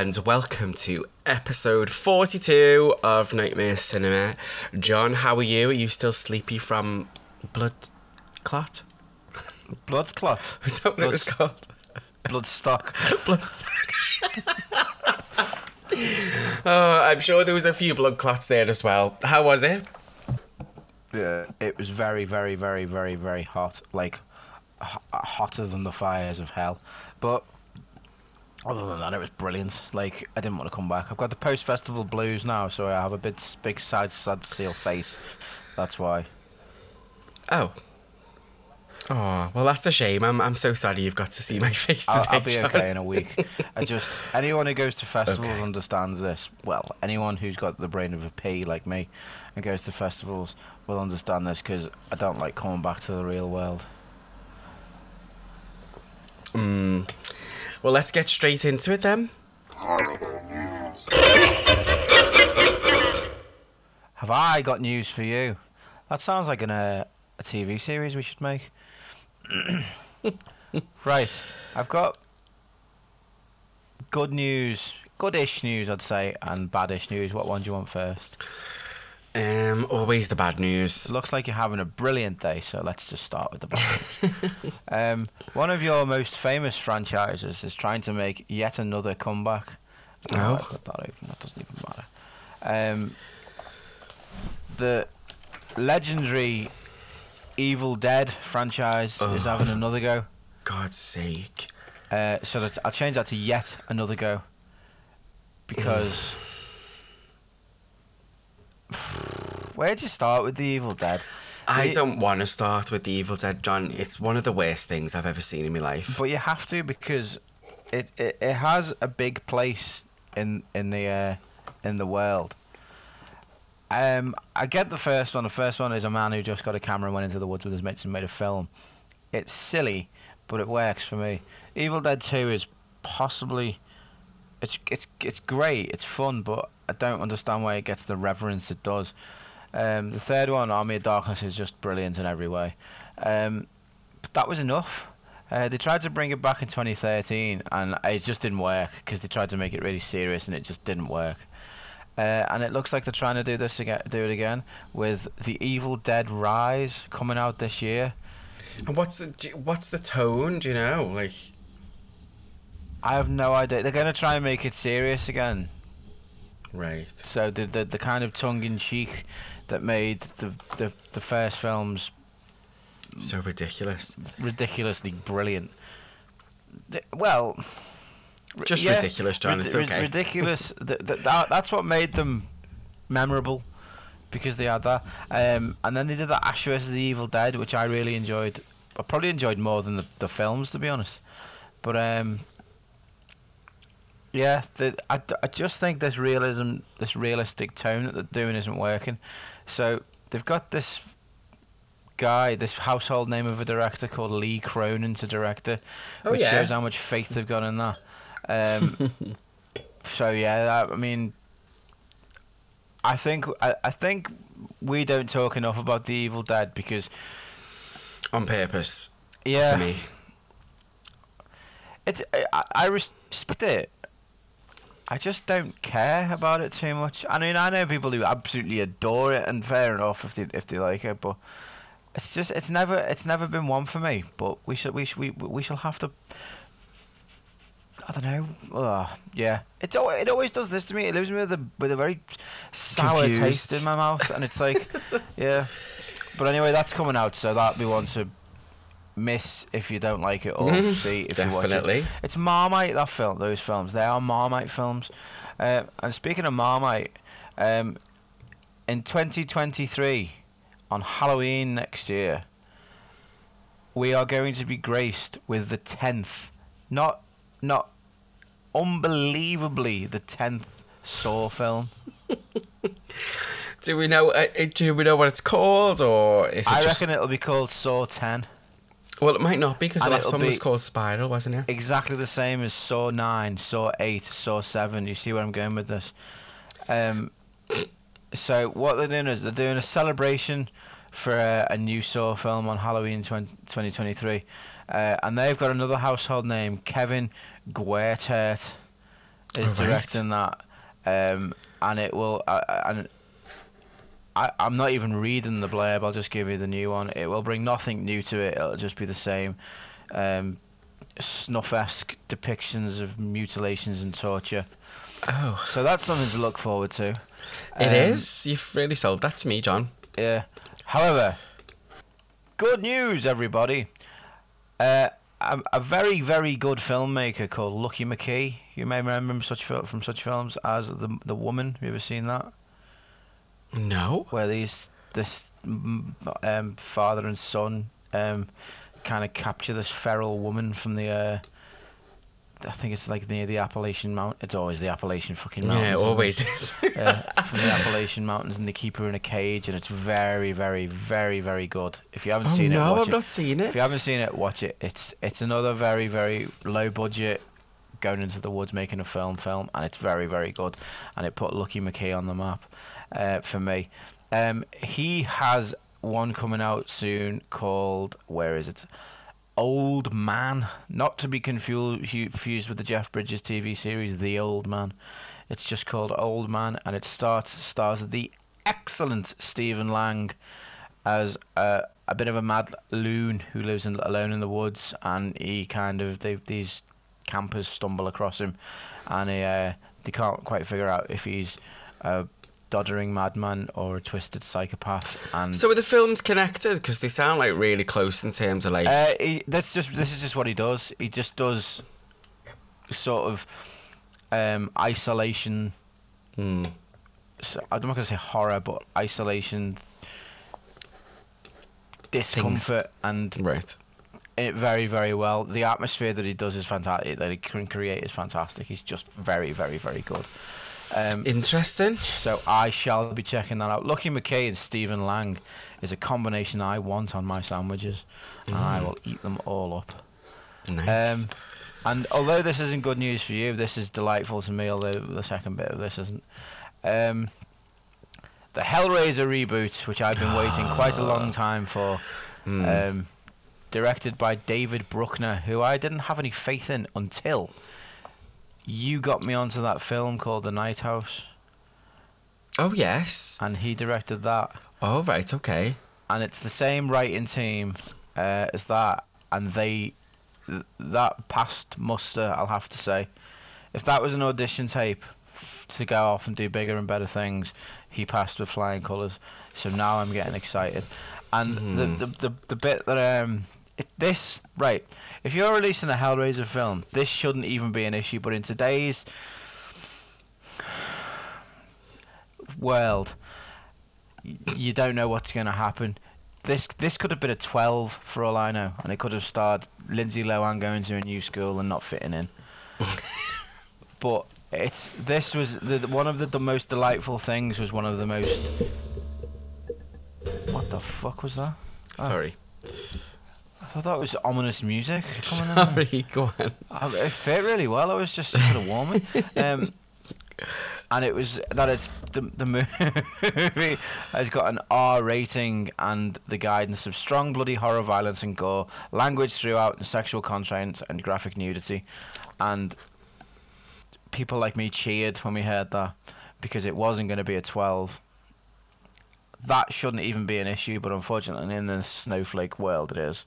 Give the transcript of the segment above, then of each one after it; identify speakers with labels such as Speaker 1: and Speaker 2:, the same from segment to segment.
Speaker 1: and welcome to episode 42 of Nightmare Cinema. John, how are you? Are you still sleepy from blood clot?
Speaker 2: Blood clot.
Speaker 1: Is that what it was called?
Speaker 2: Blood stock.
Speaker 1: blood oh, I'm sure there was a few blood clots there as well. How was it?
Speaker 2: Yeah, it was very, very, very, very, very hot. Like h- hotter than the fires of hell. But other than that, it was brilliant. Like I didn't want to come back. I've got the post festival blues now, so I have a bit big sad, sad seal face. That's why.
Speaker 1: Oh. Oh, well, that's a shame. I'm, I'm so sorry you've got to see my face today.
Speaker 2: I'll, I'll be
Speaker 1: John.
Speaker 2: okay in a week. I just anyone who goes to festivals
Speaker 1: Okay.
Speaker 2: understands this. Well, anyone who's got the brain of a pea like me and goes to festivals will understand this because I don't like coming back to the real world.
Speaker 1: Mm. Well, let's get straight into it then. Horrible news.
Speaker 2: Have I got news for you? That sounds like an, uh, a TV series we should make. right, I've got good news, goodish news, I'd say, and baddish news. What one do you want first?
Speaker 1: Um, always the bad news.
Speaker 2: It looks like you're having a brilliant day, so let's just start with the bad news. um, one of your most famous franchises is trying to make yet another comeback.
Speaker 1: Oh.
Speaker 2: I put that open. That doesn't even matter. Um, the legendary Evil Dead franchise is
Speaker 1: Oh.
Speaker 2: having another go.
Speaker 1: God's sake.
Speaker 2: Uh, so that I'll change that to yet another go because where'd you start with the Evil Dead?
Speaker 1: I don't want to start with the Evil Dead, John. It's one of the worst things I've ever seen in my life.
Speaker 2: But you have to because it, it, it has a big place in in the uh, in the world. Um, I get the first one. The first one is a man who just got a camera and went into the woods with his mates and made a film. It's silly, but it works for me. Evil Dead Two is possibly it's it's it's great. It's fun, but I don't understand why it gets the reverence it does. Um, the third one, Army of Darkness, is just brilliant in every way. Um, but that was enough. Uh, they tried to bring it back in 2013, and it just didn't work because they tried to make it really serious, and it just didn't work. Uh, and it looks like they're trying to do this again, do it again with the Evil Dead Rise coming out this year.
Speaker 1: And what's the what's the tone? Do you know? Like,
Speaker 2: I have no idea. They're going to try and make it serious again.
Speaker 1: right?
Speaker 2: So the the, the kind of tongue in cheek that made the, the the first films
Speaker 1: So ridiculous.
Speaker 2: ridiculously brilliant. Well,
Speaker 1: Just ridiculous, John, it's okay.
Speaker 2: ridiculous. th- th- that, that's what made them memorable because they had that. Um, and then they did that Ash vs. the Evil Dead, which I really enjoyed. I probably enjoyed more than the, the films, to be honest. But um, yeah, the, I, I just think this realism, this realistic tone that they're doing isn't working. So they've got this guy, this household name of a director called Lee Cronin to director,
Speaker 1: Oh,
Speaker 2: which
Speaker 1: yeah.
Speaker 2: shows how much faith they've got in that. Um, so yeah, that, I mean, I think I, I think we don't talk enough about the Evil Dead because
Speaker 1: On purpose.
Speaker 2: yeah,
Speaker 1: For me.
Speaker 2: it's I, I respect it. I just don't care about it too much. I mean, I know people who absolutely adore it, and fair enough if they if they like it, but it's just it's never it's never been one for me. But we should we should, we we shall have to. I don't know. Yeah, it's it always does this to me. It leaves me with a with a very sour taste in my mouth, and it's like, yeah. But anyway, that's coming out, so that'll be one to miss if you don't like it, or see if you watch it.
Speaker 1: Definitely.
Speaker 2: It's Marmite that film. Those films. They are Marmite films. Uh, and speaking of Marmite, um, in 2023, on Halloween next year, we are going to be graced with the 10th, not not unbelievably the 10th Saw film.
Speaker 1: Do we know? Uh, do we know what it's called, or is it
Speaker 2: I
Speaker 1: just?
Speaker 2: reckon it'll be called Saw 10.
Speaker 1: Well, it might not be because the last one was called Spiral, wasn't it?
Speaker 2: exactly the same as Saw 9, Saw 8, Saw 7. You see where I'm going with this? Um, so, what they're doing is they're doing a celebration for a, a new Saw film on Halloween 20, 2023. Uh, and they've got another household name, Kevin Greutert. is
Speaker 1: Alright.
Speaker 2: directing that, um, and it will. Uh, and I, I'm not even reading the blurb. I'll just give you the new one. It will bring nothing new to it. It'll just be the same. Um, snuff-esque depictions of mutilations and torture.
Speaker 1: Oh,
Speaker 2: So that's something to look forward to.
Speaker 1: it
Speaker 2: Um,
Speaker 1: is. You've really sold that to me, John.
Speaker 2: Yeah. However, good news, everybody. Uh, a, a very, very good filmmaker called Lucky McKee. You may remember him such from such films as the the Woman. Have you ever seen that?
Speaker 1: No.
Speaker 2: Where these this um, father and son um, kind of capture this feral woman from the. Uh, I think it's like near the Appalachian Mount. It's always the Appalachian fucking mountains.
Speaker 1: Yeah, it? always is.
Speaker 2: yeah, from the Appalachian Mountains, and they keep her in a cage, and it's very, very, very, very good. If you haven't
Speaker 1: oh
Speaker 2: seen it,
Speaker 1: no, I've
Speaker 2: it.
Speaker 1: not seen it.
Speaker 2: If you haven't seen it, watch it. It's it's another very, very low budget, going into the woods making a film film, and it's very, very good. And it put Lucky McKee on the map uh, for me. Um, he has one coming out soon called where is it? Old Man, not to be confused with the Jeff Bridges TV series The Old Man. It's just called Old Man, and it starts stars the excellent Stephen Lang as a, a bit of a mad loon who lives in, alone in the woods, and he kind of they, these campers stumble across him, and he, uh, they can't quite figure out if he's a doddering madman or a twisted psychopath. And
Speaker 1: So are the films connected? Because they sound like really close in terms of like.
Speaker 2: uh, he, that's just this is just what he does. He just does sort of um, isolation.
Speaker 1: hmm.
Speaker 2: So, I'm not going to say horror, but isolation, discomfort, and
Speaker 1: Right.
Speaker 2: it very very well. The atmosphere that he does is fantastic. That he can create is fantastic. He's just very very very good. Um,
Speaker 1: Interesting.
Speaker 2: so I shall be checking that out. Lucky McKee and Stephen Lang is a combination I want on my sandwiches, and I will eat them all up.
Speaker 1: Nice.
Speaker 2: Um, and although this isn't good news for you, this is delightful to me. Although the second bit of this isn't. Um, the Hellraiser reboot, which I've been waiting quite a long time for,
Speaker 1: Hmm.
Speaker 2: um, directed by David Bruckner, who I didn't have any faith in until you got me onto that film called The Night House,
Speaker 1: oh yes.
Speaker 2: and he directed that.
Speaker 1: Oh right. Okay.
Speaker 2: and it's the same writing team uh, as that, and they th- that passed muster. I'll have to say, if that was an audition tape f- to go off and do bigger and better things, he passed with flying colours. So now I'm getting excited, and the, the the the bit that um it, this right. If you're releasing a Hellraiser film, this shouldn't even be an issue. But in today's world, you don't know what's going to happen. This this could have been a 12 for all I know, and it could have starred Lindsay Lohan going to a new school and not fitting in. but it's this was the, one of the, the most delightful things. Was one of the most. What the fuck was that? Oh. I thought that was ominous music. coming in.
Speaker 1: Sorry. Go on.
Speaker 2: I- It fit really well. It was just sort of warming. Um, and it was that it's the the movie has got an R rating and the guidance of strong bloody horror, violence and gore, language throughout, and sexual content and graphic nudity, and people like me cheered when we heard that because it wasn't going to be a twelve. That shouldn't even be an issue, but unfortunately, in the snowflake world, it is.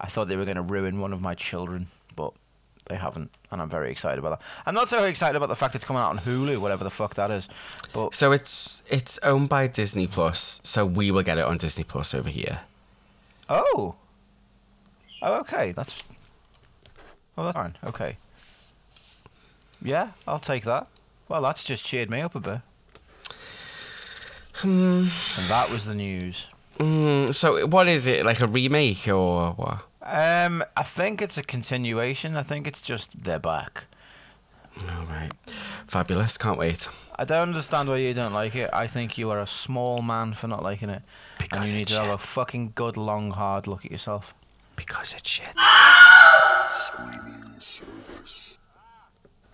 Speaker 2: I thought they were going to ruin one of my children, but they haven't, and I'm very excited about that. I'm not so excited about the fact it's coming out on Hulu, whatever the fuck that is. But
Speaker 1: So it's it's owned by Disney Plus, so we will get it on Disney Plus over here.
Speaker 2: oh, oh, okay, that's oh, that's fine. Okay, yeah, I'll take that. Well, that's just cheered me up a bit.
Speaker 1: Hmm.
Speaker 2: And that was the news.
Speaker 1: Mm, so what is it? Like a remake or what?
Speaker 2: Um, I think it's a continuation. I think it's just they're back.
Speaker 1: All right. Fabulous. Can't wait.
Speaker 2: I don't understand why you don't like it. I think you are a small man for not liking it. and you need
Speaker 1: it's
Speaker 2: to have a fucking good, long, hard look at yourself.
Speaker 1: Because it's shit.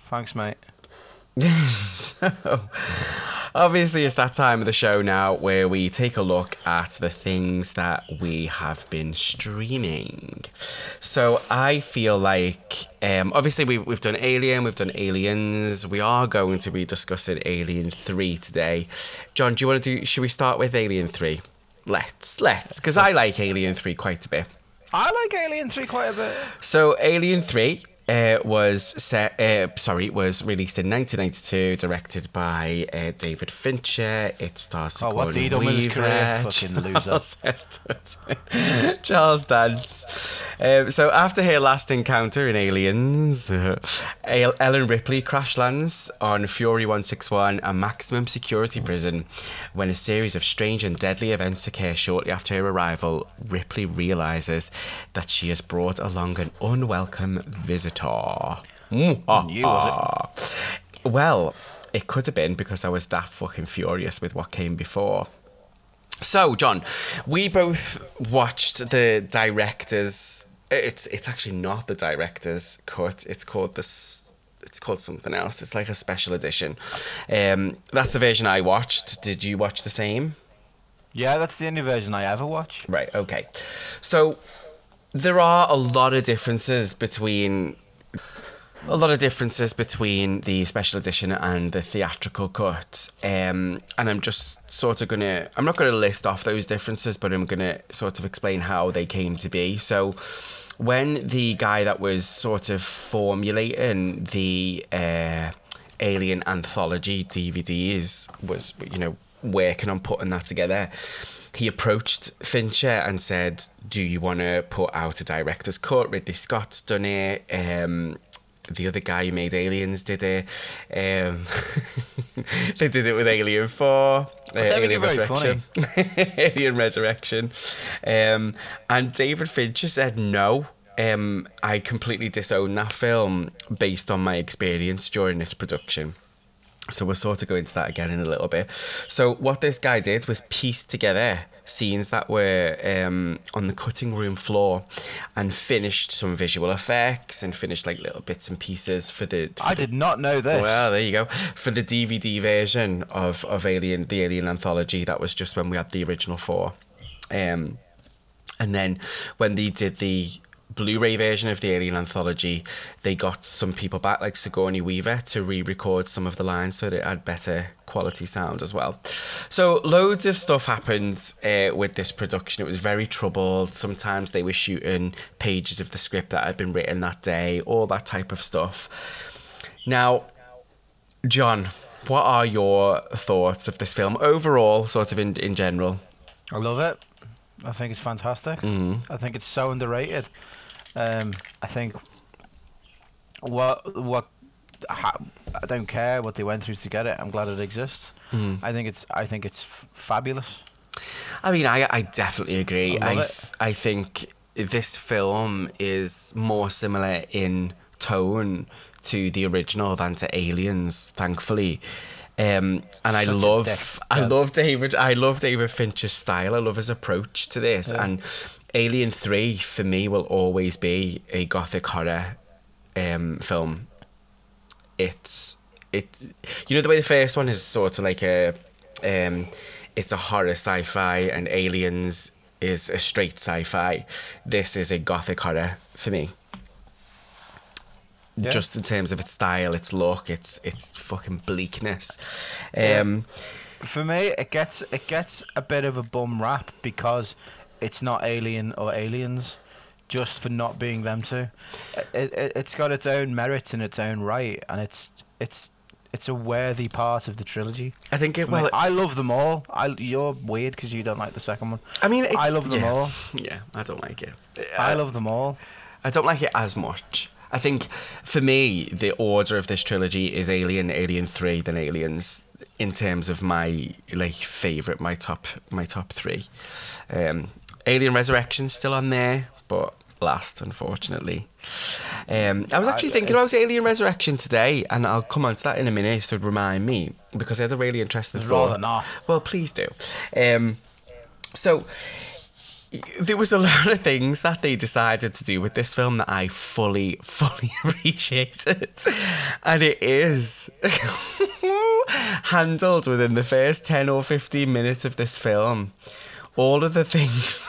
Speaker 2: Thanks, mate.
Speaker 1: so, obviously, it's that time of the show now where we take a look at the things that we have been streaming. So I feel like, um, obviously, we've, we've done Alien, we've done Aliens. We are going to be discussing Alien 3 today. John, do you want to do, should we start with Alien 3? Let's, let's, because I like Alien 3 quite a bit.
Speaker 2: I like Alien 3 quite a bit.
Speaker 1: So Alien Three uh, was set. Uh, sorry, was released in 1992, directed by uh, David Fincher. It stars
Speaker 2: Oh, what's his
Speaker 1: Weaver,
Speaker 2: career? Fucking loser.
Speaker 1: Charles Dance. Um, so after her last encounter in Aliens, uh, Ellen Ripley crash lands on Fury 161, a maximum security prison. When a series of strange and deadly events occur shortly after her arrival, Ripley realizes that she has brought along an unwelcome visitor. Mm, ah,
Speaker 2: You, was it?
Speaker 1: ah. Well, it could have been because I was that fucking furious with what came before. So, John, we both watched the director's. It's it's actually not the director's cut. It's called this. It's called something else. It's like a special edition. Um, that's the version I watched. Did you watch the same?
Speaker 2: Yeah, that's the only version I ever watch.
Speaker 1: Right. Okay. So there are a lot of differences between a lot of differences between the special edition and the theatrical cut. Um, and I'm just sort of gonna I'm not gonna list off those differences, but I'm gonna sort of explain how they came to be. So when the guy that was sort of formulating the uh, Alien anthology DVDs was, you know, working on putting that together, he approached Fincher and said, "Do you want to put out a director's cut? Ridley Scott's done it. Um, the other guy who made Aliens did it. Um, they did it with Alien Four, uh, Alien
Speaker 2: they're very
Speaker 1: Resurrection, Alien Resurrection, um, and David Fincher said no." Um, I completely disown that film based on my experience during its production. So we'll sort of go into that again in a little bit. So what this guy did was piece together scenes that were um, on the cutting room floor, and finished some visual effects and finished like little bits and pieces for the. For
Speaker 2: I
Speaker 1: the-
Speaker 2: did not know this.
Speaker 1: well, there you go. For the DVD version of, of Alien, the Alien anthology, that was just when we had the original four. Um, and then when they did the Blu-ray version of the Alien anthology, they got some people back, like Sigourney Weaver, to re-record some of the lines so that it had better quality sound as well. So loads of stuff happened uh, with this production. It was very troubled. Sometimes they were shooting pages of the script that had been written that day, all that type of stuff. Now, John, what are your thoughts of this film overall, sort of in in general?
Speaker 2: I love it. I think it's fantastic.
Speaker 1: Mm-hmm.
Speaker 2: I think it's so underrated. Um, I think what what I don't care what they went through to get it. I'm glad it exists.
Speaker 1: Mm.
Speaker 2: I think it's I think it's f- fabulous.
Speaker 1: I mean, I I definitely agree.
Speaker 2: I
Speaker 1: I th- I think this film is more similar in tone to the original than to Aliens, thankfully. Um, and I
Speaker 2: Such a
Speaker 1: love,
Speaker 2: dick.
Speaker 1: I love David, I love David Fincher's style. I love his approach to this.
Speaker 2: Yeah.
Speaker 1: And Alien Three for me will always be a gothic horror um, film. It's it, you know the way the first one is sort of like a, um, it's a horror sci-fi, and Aliens is a straight sci-fi. This is a gothic horror for me.
Speaker 2: Yeah.
Speaker 1: Just in terms of its style, its look, its its fucking bleakness. Um,
Speaker 2: For me, it gets it gets a bit of a bum rap because it's not Alien or Aliens, just for not being them two. It, it it's got its own merits in its own right, and it's it's it's a worthy part of the trilogy.
Speaker 1: I think it well.
Speaker 2: I love them all. I you're weird because you don't like the second one.
Speaker 1: I mean, it's,
Speaker 2: I love them
Speaker 1: yeah.
Speaker 2: all.
Speaker 1: Yeah, I don't like it.
Speaker 2: I
Speaker 1: Uh,
Speaker 2: love them all.
Speaker 1: I don't like it as much. I think for me, the order of this trilogy is Alien, Alien Three, then Aliens. In terms of my like favorite, my top, my top three. Um, Alien Resurrection's still on there, but last, unfortunately. Um, I was
Speaker 2: I-
Speaker 1: actually thinking about Alien Resurrection today, and I'll come on to that in a minute. So remind me because I had a really interesting thought.
Speaker 2: rather not.
Speaker 1: Well, please do. Um, so there was a lot of things that they decided to do with this film that I fully, fully appreciated. And it is handled within the first 10 or 15 minutes of this film. All of the things.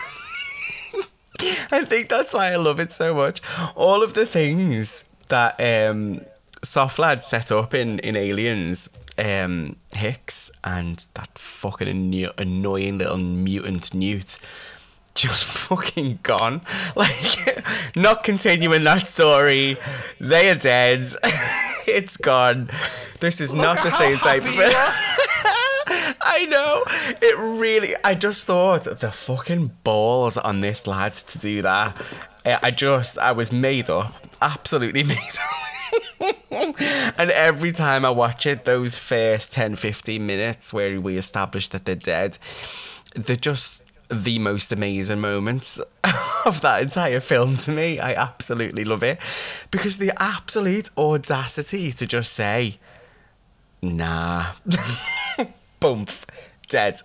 Speaker 1: I think that's why I love it so much. All of the things that um, Soft Lad set up in, in Aliens, um, Hicks, and that fucking anno- annoying little mutant newt just fucking gone. Like, not continuing that story. They are dead. it's gone. This is not the same type of. it. I know. It really. I just thought the fucking balls on this lad to do that. Eh, I just. I was made up. Absolutely made up. and every time I watch it, those first 10 15 minutes where we establish that they're dead, they're just the most amazing moments of that entire film to me. I absolutely love it because the absolute audacity to just say, nah, bump, dead.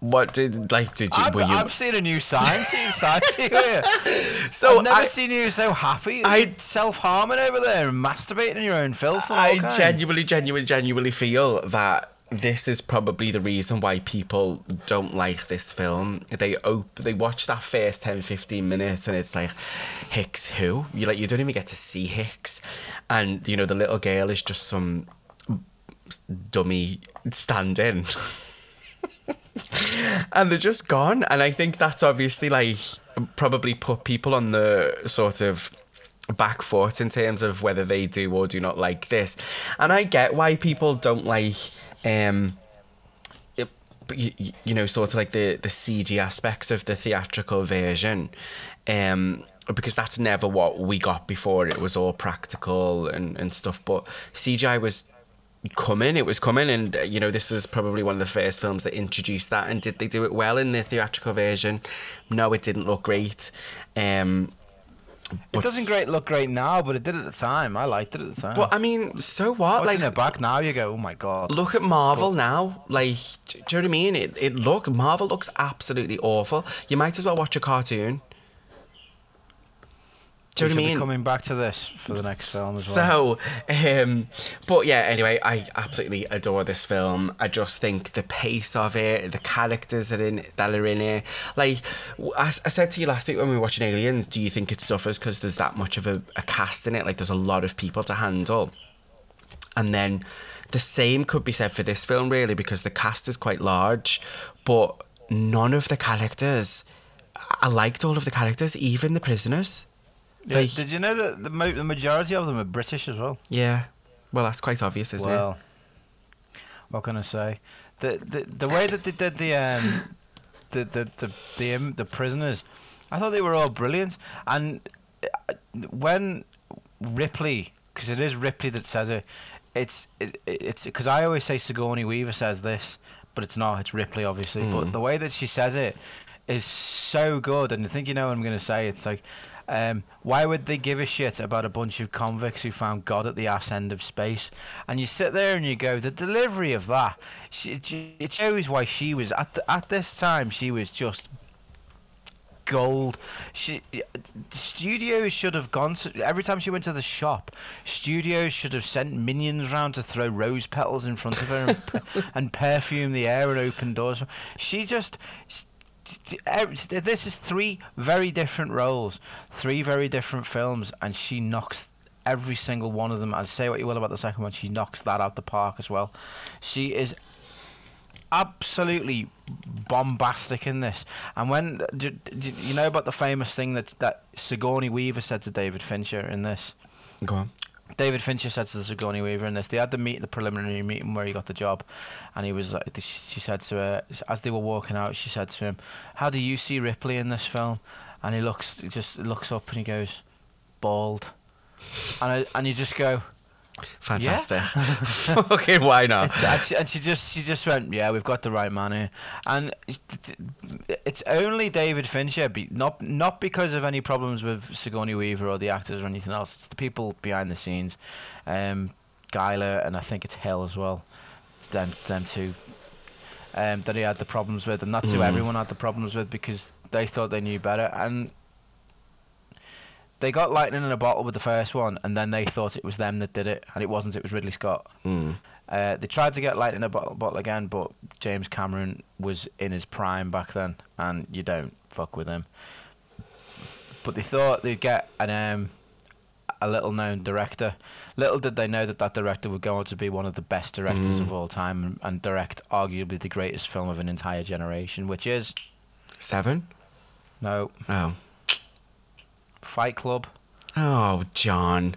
Speaker 1: What did like? Did you?
Speaker 2: I've,
Speaker 1: were you?
Speaker 2: I've seen a new sign. Seen sign here.
Speaker 1: so
Speaker 2: I've never
Speaker 1: I,
Speaker 2: seen you so happy.
Speaker 1: I-
Speaker 2: self harming over there and masturbating in your own filth.
Speaker 1: I genuinely, genuinely, genuinely feel that this is probably the reason why people don't like this film. They op- they watch that first 10, 15 minutes and it's like, Hicks who? You like you don't even get to see Hicks. And you know, the little girl is just some dummy stand-in. and they're just gone. And I think that's obviously like probably put people on the sort of back foot in terms of whether they do or do not like this. And I get why people don't like um you, you know sort of like the the CG aspects of the theatrical version um because that's never what we got before. It was all practical and and stuff but CGI was coming it was coming and uh, you know this was probably one of the first films that introduced that and did they do it well in the theatrical version? No it didn't look great. Um
Speaker 2: It doesn't great look great now, but it did at the time. I liked it at the time.
Speaker 1: but I mean so what
Speaker 2: Watching
Speaker 1: like
Speaker 2: it back now, you go, oh my god.
Speaker 1: look at Marvel now. Like, do, do you know what I mean? It, it look Marvel looks absolutely awful. You might as well watch a cartoon. Do you know what I mean?
Speaker 2: coming back to this for the next film as well.
Speaker 1: So, um, but yeah, anyway, I absolutely adore this film. I just think the pace of it, the characters that in that are in it. Like I said to you last week when we were watching Aliens, do you think it suffers because there's that much of a, a cast in it? Like there's a lot of people to handle, and then the same could be said for this film, really, because the cast is quite large, but none of the characters. I- I liked all of the characters, even the prisoners.
Speaker 2: Yeah,
Speaker 1: Like-
Speaker 2: did you know that the, mo- the majority of them are British as well?
Speaker 1: Yeah. Well, that's quite obvious, isn't it?
Speaker 2: well, what can I say? The the the way that they did the um the the the the, um, the prisoners, I thought they were all brilliant. And uh, when Ripley, because it is Ripley that says it, it's it, it's because I always say Sigourney Weaver says this, but it's not. It's Ripley, obviously.
Speaker 1: Mm.
Speaker 2: But the way that she says it is so good, and I think you know what I'm going to say. It's like. Um, why would they give a shit about a bunch of convicts who found God at the ass end of space? And you sit there and you go, the delivery of that, it shows why she was at the, at this time. She was just gold. She studios should have gone to every time she went to the shop. Studios should have sent minions round to throw rose petals in front of her and, and perfume the air and open doors. She just. This is three very different roles, three very different films, and she knocks every single one of them. And say what you will about the second one, she knocks that out the park as well. She is absolutely bombastic in this. And when you know about the famous thing that that Sigourney Weaver said to David Fincher in this?
Speaker 1: Go on.
Speaker 2: David Fincher said to Sigourney Weaver in this. They had the meet, the preliminary meeting where he got the job, and he was. like She said to her as they were walking out. She said to him, "How do you see Ripley in this film?" And he looks, just looks up and he goes, "Bald," and I, and you just go.
Speaker 1: Fantastic. Okay, why not?
Speaker 2: And, she, and she just she just went, yeah, we've got the right man here, and it's only David Fincher, not not because of any problems with Sigourney Weaver or the actors or anything else. It's the people behind the scenes, um, Giler and I think it's Hill as well. Them them two. um, that he had the problems with, and that's who
Speaker 1: Mm.
Speaker 2: everyone had the problems with because they thought they knew better, and they got lightning in a bottle with the first one, and then they thought it was them that did it, and it wasn't. It was Ridley Scott.
Speaker 1: Mm.
Speaker 2: Uh, they tried to get lightning in a bottle, bottle again, but James Cameron was in his prime back then, and you don't fuck with him. But they thought they'd get an um, a little known director. Little did they know that that director would go on to be one of the best directors
Speaker 1: Mm.
Speaker 2: of all time and, and direct arguably the greatest film of an entire generation, which is
Speaker 1: Seven?
Speaker 2: no
Speaker 1: Oh.
Speaker 2: Fight Club.
Speaker 1: Oh, John.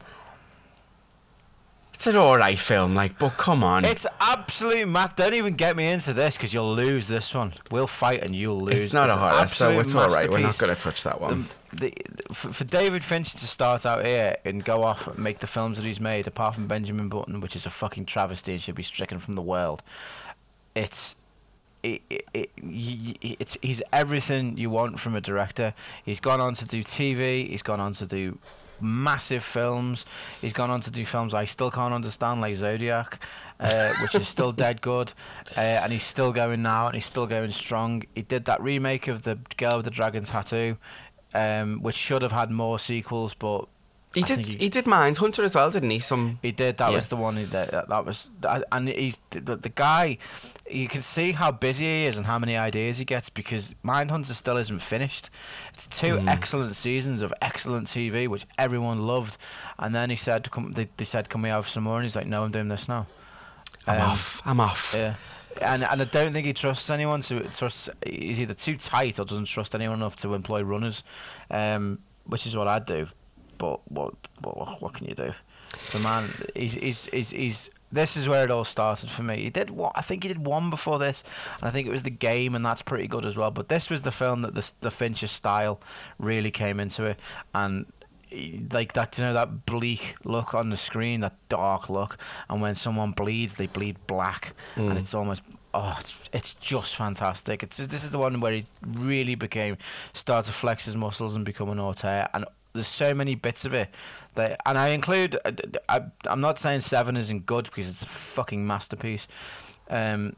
Speaker 1: It's an alright film, like, but come on.
Speaker 2: It's absolute math. Don't even get me into this because you'll lose this one. We'll fight and you'll lose.
Speaker 1: It's not a horror, so it's alright. We're not going to touch that one.
Speaker 2: the, the, for, for David Finch to start out here and go off and make the films that he's made, apart from Benjamin Button, which is a fucking travesty and should be stricken from the world, it's. It, it, it, it's he's everything you want from a director. He's gone on to do TV. He's gone on to do massive films. He's gone on to do films I still can't understand, like Zodiac, uh, which is still dead good, uh, and he's still going now, and he's still going strong. He did that remake of the Girl with the Dragon Tattoo, um, which should have had more sequels, but
Speaker 1: he
Speaker 2: I
Speaker 1: did. He,
Speaker 2: he-
Speaker 1: did Mindhunter as well, didn't he? Some.
Speaker 2: he did. That
Speaker 1: Yeah.
Speaker 2: was the one. Did. That, that was, that, and he's the, the guy. You can see how busy he is and how many ideas he gets because Mind Hunter still isn't finished. It's two
Speaker 1: Mm.
Speaker 2: excellent seasons of excellent TV, which everyone loved. And then he said, come, they, they said, "Can we have some more?" And he's like, "No, I'm doing this now."
Speaker 1: I'm
Speaker 2: Um,
Speaker 1: off. I'm off.
Speaker 2: Yeah. And and I don't think he trusts anyone to trust. He's either too tight or doesn't trust anyone enough to employ runners, um, which is what I'd do. But what what what can you do? The man, he's he's he's, he's this is where it all started for me. He did what I think he did one before this, and I think it was the game, and that's pretty good as well. But this was the film that the the Fincher style really came into it, and like that you know that bleak look on the screen, that dark look, and when someone bleeds, they bleed black, and mm. it's almost oh, it's it's just fantastic. It's this is the one where he really became start to flex his muscles and become an auteur, and there's so many bits of it that, and I include. Uh, I, I'm not saying Seven isn't good because it's a fucking masterpiece. Um,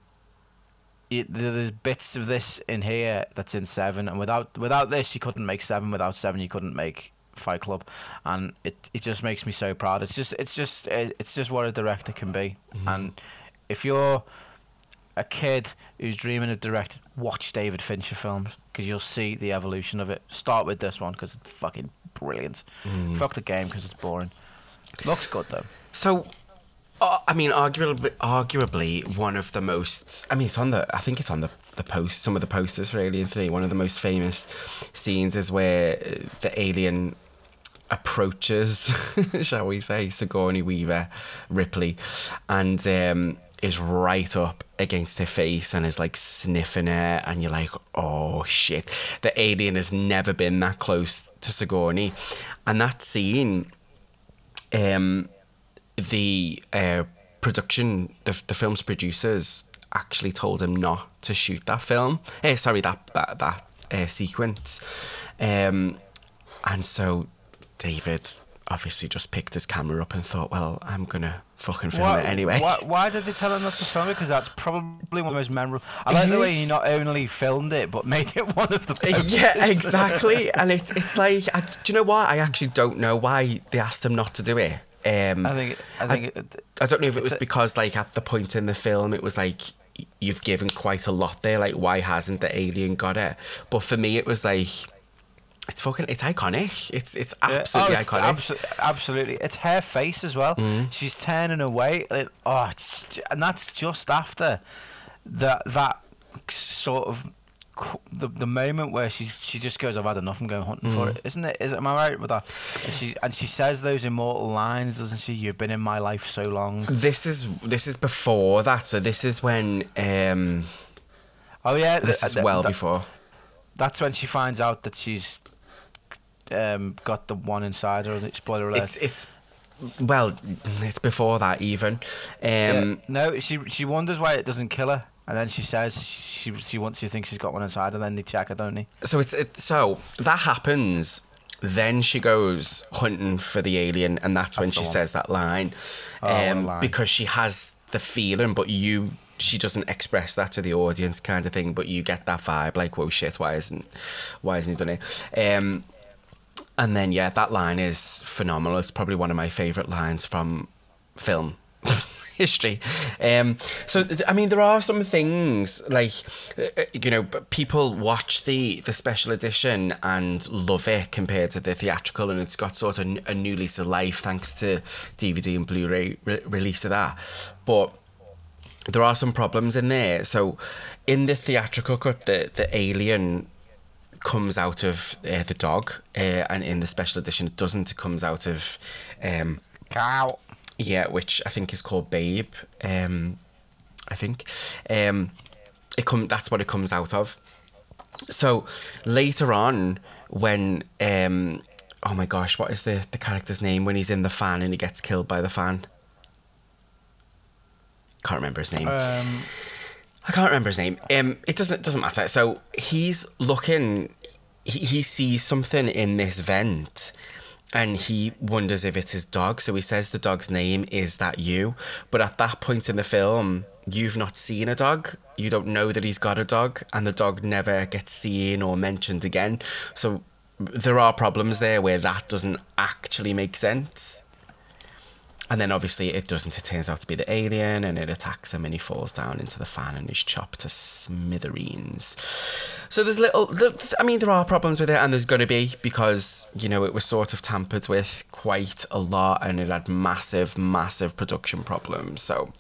Speaker 2: it, there's bits of this in here that's in Seven, and without without this, you couldn't make Seven. Without Seven, you couldn't make Fight Club, and it it just makes me so proud. It's just it's just uh, it's just what a director can be, mm-hmm. and if you're a kid who's dreaming of directing, watch David Fincher films because you'll see the evolution of it. Start with this one because it's fucking brilliant. Fuck the game because it's boring. Looks good though.
Speaker 1: So, uh, I mean, arguably, arguably one of the most. I mean, it's on the. I think it's on the the post. Some of the posters for Alien Three. One of the most famous scenes is where uh, the alien approaches, shall we say, Sigourney Weaver, Ripley, and um, is right up against her face and is like sniffing her, and you're like, oh shit, the alien has never been that close to Sigourney, and that scene um, the uh, production, the, the film's producers actually told him not to shoot that film. Eh, sorry, that that that uh, sequence. Um, and so David obviously just picked his camera up and thought, well, I'm gonna fucking film it anyway.
Speaker 2: Why, why did they tell him not to film it? Because that's probably one of the most memorable. I like the way he not only filmed it but made it one of the.
Speaker 1: yeah, exactly. and it's it's like, I, do you know what? I actually don't know why they asked him not to do it. Um,
Speaker 2: I think. I think. it,
Speaker 1: I don't know if it was
Speaker 2: a-
Speaker 1: because like at the point in the film it was like you've given quite a lot there. Like why hasn't the alien got it? But for me it was like it's fucking it's iconic. It's it's
Speaker 2: Yeah.
Speaker 1: absolutely
Speaker 2: oh, it's
Speaker 1: iconic.
Speaker 2: abso- absolutely, it's her face as well.
Speaker 1: Mm.
Speaker 2: She's turning away. Like, oh, and that's just after that that sort of the the moment where she she just goes, "I've had enough. I'm going hunting for
Speaker 1: Mm.
Speaker 2: it." Isn't it? Is it? am I right with that? And she and she says those immortal lines, doesn't she? You've been in my life so long.
Speaker 1: this is this is before that. So this is when um
Speaker 2: Oh yeah,
Speaker 1: this
Speaker 2: th-
Speaker 1: is
Speaker 2: th-
Speaker 1: well before.
Speaker 2: That's when she finds out that she's um, got the one inside her. Isn't it? Spoiler alert.
Speaker 1: It's it's well it's before that even.
Speaker 2: Yeah.
Speaker 1: Um
Speaker 2: No, she she wonders why it doesn't kill her, and then she says she she wants to think she's got one inside, and then they check her, don't they?
Speaker 1: So it's it, so that happens. Then she goes hunting for the alien, and that's, when
Speaker 2: That's the
Speaker 1: she
Speaker 2: one.
Speaker 1: says that line,
Speaker 2: Oh,
Speaker 1: um,
Speaker 2: line.
Speaker 1: because she has the feeling. But you she doesn't express that to the audience, kind of thing. But you get that vibe, like, whoa, shit, why isn't why isn't he done it? Um, and then yeah, that line is phenomenal. It's probably one of my favorite lines from film history. Um, so I mean, there are some things like uh, you know people watch the the special edition and love it compared to the theatrical, and it's got sort of a new lease of life thanks to DVD and Blu-ray re- release of that. But there are some problems in there. So in the theatrical cut, the the alien comes out of uh, the dog, uh, and in the special edition, it doesn't. It comes out of um,
Speaker 2: Cow.
Speaker 1: yeah, which I think is called Babe. Um, I think um, it come. That's what it comes out of. So later on, when um, oh my gosh, what is the the character's name when he's in the fan and he gets killed by the fan? Can't remember his name.
Speaker 2: Um,
Speaker 1: I can't remember his name. Um, it doesn't doesn't matter. So he's looking. He, he sees something in this vent, and he wonders if it's his dog. So he says the dog's name is that you. But at that point in the film, you've not seen a dog. You don't know that he's got a dog, and the dog never gets seen or mentioned again. So there are problems there where that doesn't actually make sense. And then obviously it doesn't. It turns out to be the alien and it attacks him and he falls down into the fan and is chopped to smithereens. So there's little, I mean, there are problems with it and there's going to be because, you know, it was sort of tampered with quite a lot and it had massive, massive production problems. So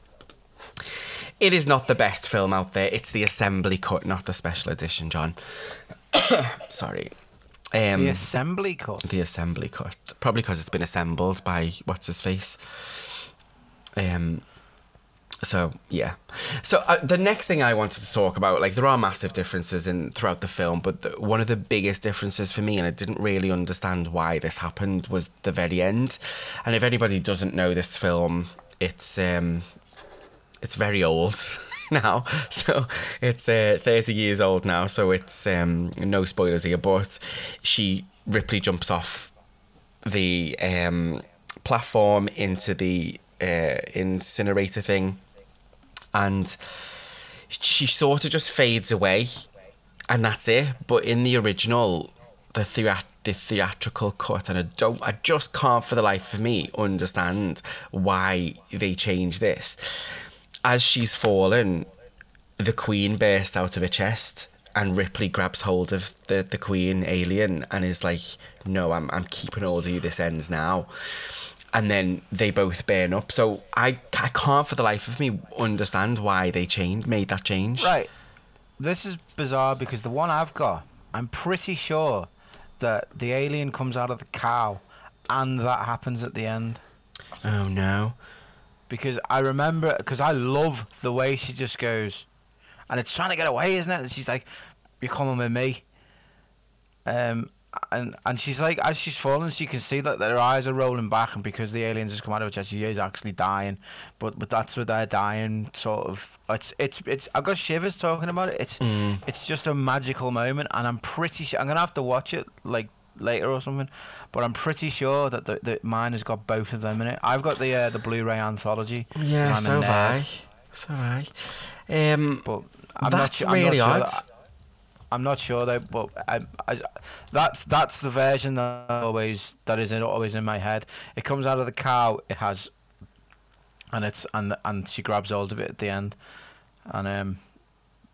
Speaker 1: it is not the best film out there. It's the assembly cut, not the special edition, John. Sorry. Um,
Speaker 2: the assembly cut.
Speaker 1: the assembly cut. Probably because it's been assembled by what's his face. Um. So yeah. So uh, the next thing I wanted to talk about, like there are massive differences in throughout the film, but the, one of the biggest differences for me, and I didn't really understand why this happened, was the very end. And if anybody doesn't know this film, it's um, it's very old. now. So it's uh, 30 years old now, so it's um, no spoilers here, but she, Ripley jumps off the um, platform into the uh, incinerator thing and she sort of just fades away and that's it. But in the original, the thea- the theatrical cut, and I don't, I just can't for the life of me understand why they changed this as she's fallen, the queen bursts out of her chest and Ripley grabs hold of the, the queen alien and is like, No, I'm I'm keeping hold of you, this ends now. And then they both burn up. So I, I can't for the life of me understand why they changed made that change.
Speaker 2: Right. This is bizarre because the one I've got, I'm pretty sure that the alien comes out of the cow and that happens at the end.
Speaker 1: Oh no.
Speaker 2: Because I remember because I love the way she just goes, and it's trying to get away, isn't it? And she's like, "You're coming with me." Um, and and she's like, as she's falling, she can see that her eyes are rolling back, and because the aliens has come out of her chest, she is actually dying. But but that's what they're dying, sort of. It's it's it's. I've got shivers talking about it. It's it's just a magical moment, and I'm pretty sure I'm gonna have to watch it like later or something. But I'm pretty sure that the, the mine has got both of them in it. I've got the uh, the Blu-ray anthology.
Speaker 1: Yeah,
Speaker 2: I'm
Speaker 1: so have I. So have I. Um,
Speaker 2: But I'm not
Speaker 1: That's
Speaker 2: su- I'm not
Speaker 1: really
Speaker 2: sure
Speaker 1: odd.
Speaker 2: that- I'm not sure though, but I, I, that's that's the version that I always that is in- always in my head. It comes out of the cow. It has, and it's and and she grabs hold of it at the end, and um,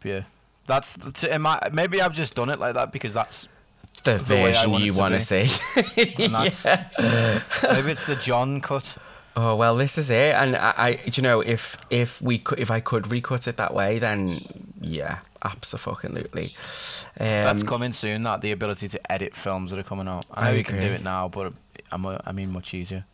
Speaker 2: yeah, that's that's in my maybe I've just done it like that because that's
Speaker 1: the
Speaker 2: the
Speaker 1: version
Speaker 2: want
Speaker 1: you want to see.
Speaker 2: and that's maybe it's the John cut.
Speaker 1: Oh well, this is it, and I, I you know, if if we could, if I could recut it that way, then yeah, absolutely. Um,
Speaker 2: That's coming soon. That the ability to edit films that are coming out. I know
Speaker 1: I
Speaker 2: you can do it now, but I'm, I mean much easier.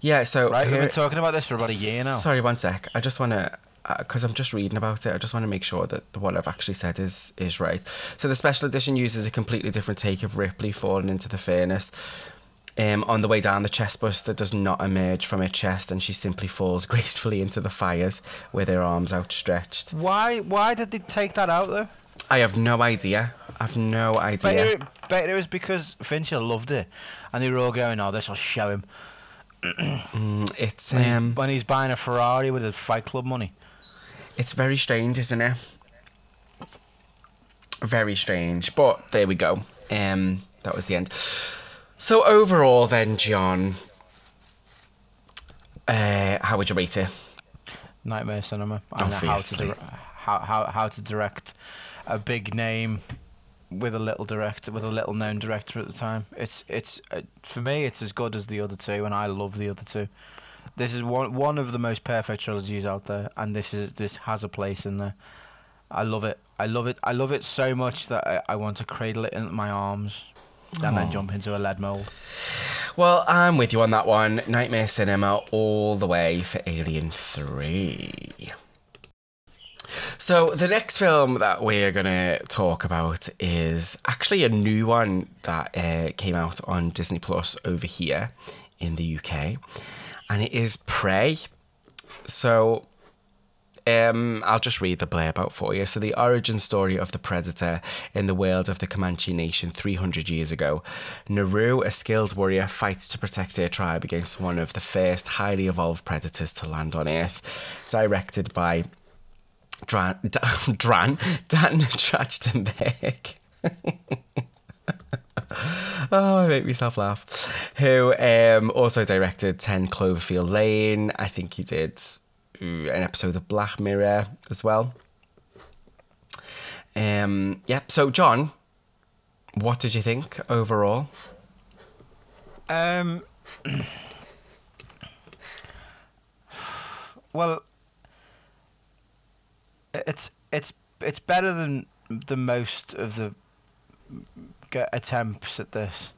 Speaker 1: yeah. So
Speaker 2: Right, we've been talking about this for about a year now.
Speaker 1: Sorry, one sec. I just want to, because I'm just reading about it. I just want to make sure that what I've actually said is is right. So the special edition uses a completely different take of Ripley falling into the furnace. Um, on the way down, the chestbuster does not emerge from her chest, and she simply falls gracefully into the fires with her arms outstretched.
Speaker 2: Why? Why did they take that out though?
Speaker 1: I have no idea. I've no idea.
Speaker 2: Bet it, bet it was because Fincher loved it, and they were all going, "Oh, this will show him."
Speaker 1: Mm, it's
Speaker 2: When, he's-
Speaker 1: um,
Speaker 2: when he's buying a Ferrari with his Fight Club money.
Speaker 1: It's very strange, isn't it? Very strange. But there we go. Um, that was the end. So overall, then, John, uh, how would you rate it?
Speaker 2: Nightmare Cinema. I know how to
Speaker 1: Obviously.
Speaker 2: dir- how, how how to direct a big name with a little director with a little known director at the time. It's it's uh, for me it's as good as the other two, and I love the other two. This is one one of the most perfect trilogies out there, and this is this has a place in there. I love it. I love it. I love it so much that I, I want to cradle it in my arms and then jump into a lead mold.
Speaker 1: Well, I'm with you on that one. Nightmare Cinema all the way for Alien 3. So, the next film that we're going to talk about is actually a new one that uh, came out on Disney Plus over here in the UK, and it is Prey. So, um, I'll just read the play about for you. So, the origin story of the predator in the world of the Comanche Nation 300 years ago. Naru, a skilled warrior, fights to protect her tribe against one of the first highly evolved predators to land on Earth. Directed by Dran, Dran Dan Trachtenberg. oh, I make myself laugh. Who um, also directed 10 Cloverfield Lane. I think he did an episode of Black Mirror as well. Um, yeah, so John, what did you think overall?
Speaker 2: Um. well, it's it's it's better than the most of the g- attempts at this.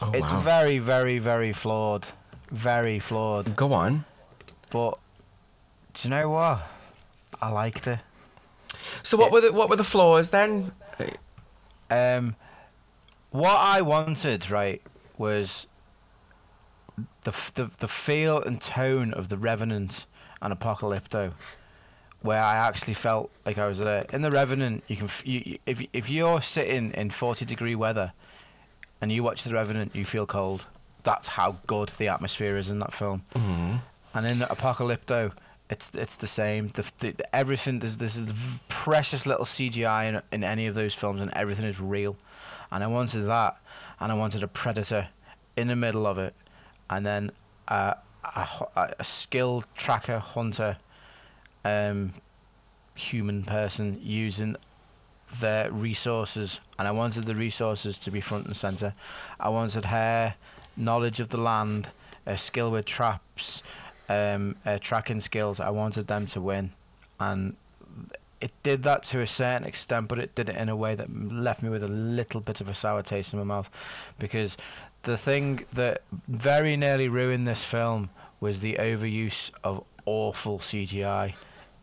Speaker 1: Oh,
Speaker 2: it's
Speaker 1: wow.
Speaker 2: very, very, very flawed, very flawed.
Speaker 1: Go on.
Speaker 2: But do you know what? I liked it.
Speaker 1: So what were the what were the flaws then?
Speaker 2: Um, what I wanted, right, was the the the feel and tone of the Revenant and Apocalypto, where I actually felt like I was there. In the Revenant, you can f- you, if if you're sitting in forty degree weather, and you watch the Revenant, you feel cold. That's how good the atmosphere is in that film.
Speaker 1: Mhm.
Speaker 2: And in Apocalypto, it's it's the same. The, the everything there's v- precious little CGI in, in any of those films, and everything is real. And I wanted that, and I wanted a predator in the middle of it, and then uh, a, a skilled tracker hunter, um, human person using their resources, and I wanted the resources to be front and center. I wanted her knowledge of the land, uh, skill with traps, um, uh, tracking skills. I wanted them to win, and it did that to a certain extent, but it did it in a way that left me with a little bit of a sour taste in my mouth, because the thing that very nearly ruined this film was the overuse of awful CGI.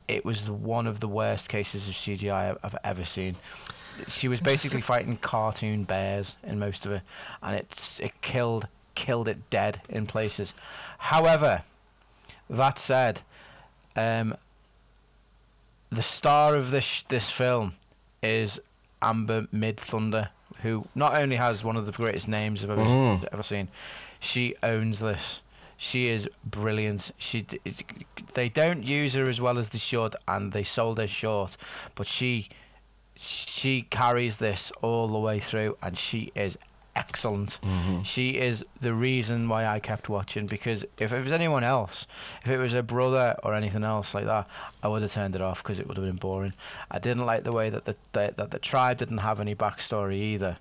Speaker 2: It was one of the worst cases of CGI I've, ever seen. She was basically fighting cartoon bears in most of it, and it's it killed killed it dead in places. However, that said, um, the star of this this film is Amber Midthunder, who not only has one of the greatest names I've ever
Speaker 1: Mm.
Speaker 2: ever seen, she owns this. She is brilliant. She they don't use her as well as they should, and they sold her short. But she she carries this all the way through, and she is excellent.
Speaker 1: Mhm.
Speaker 2: She is the reason why I kept watching because if it was anyone else, if it was a brother or anything else like that, I would have turned it off because it would have been boring. I didn't like the way that the, the that the tribe didn't have any backstory either.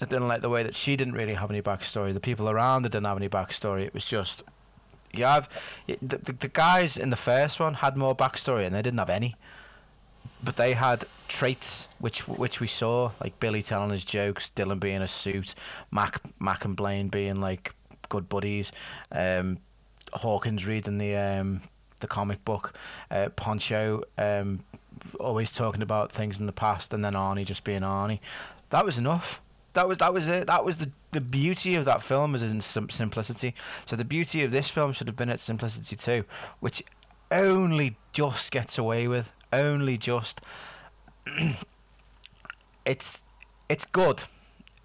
Speaker 2: I didn't like the way that she didn't really have any backstory. The people around her didn't have any backstory. It was just you have the, the, the guys in the first one had more backstory and they didn't have any but they had traits which which we saw, like Billy telling his jokes, Dillon being a suit, Mac Mac and Blaine being like good buddies, um, Hawkins reading the um, the comic book, uh, Poncho um, always talking about things in the past, and then Arnie just being Arnie. That was enough. That was that was it. That was the the beauty of that film is in sim- simplicity. So the beauty of this film should have been its simplicity too, which only just gets away with. Only just. it's it's good.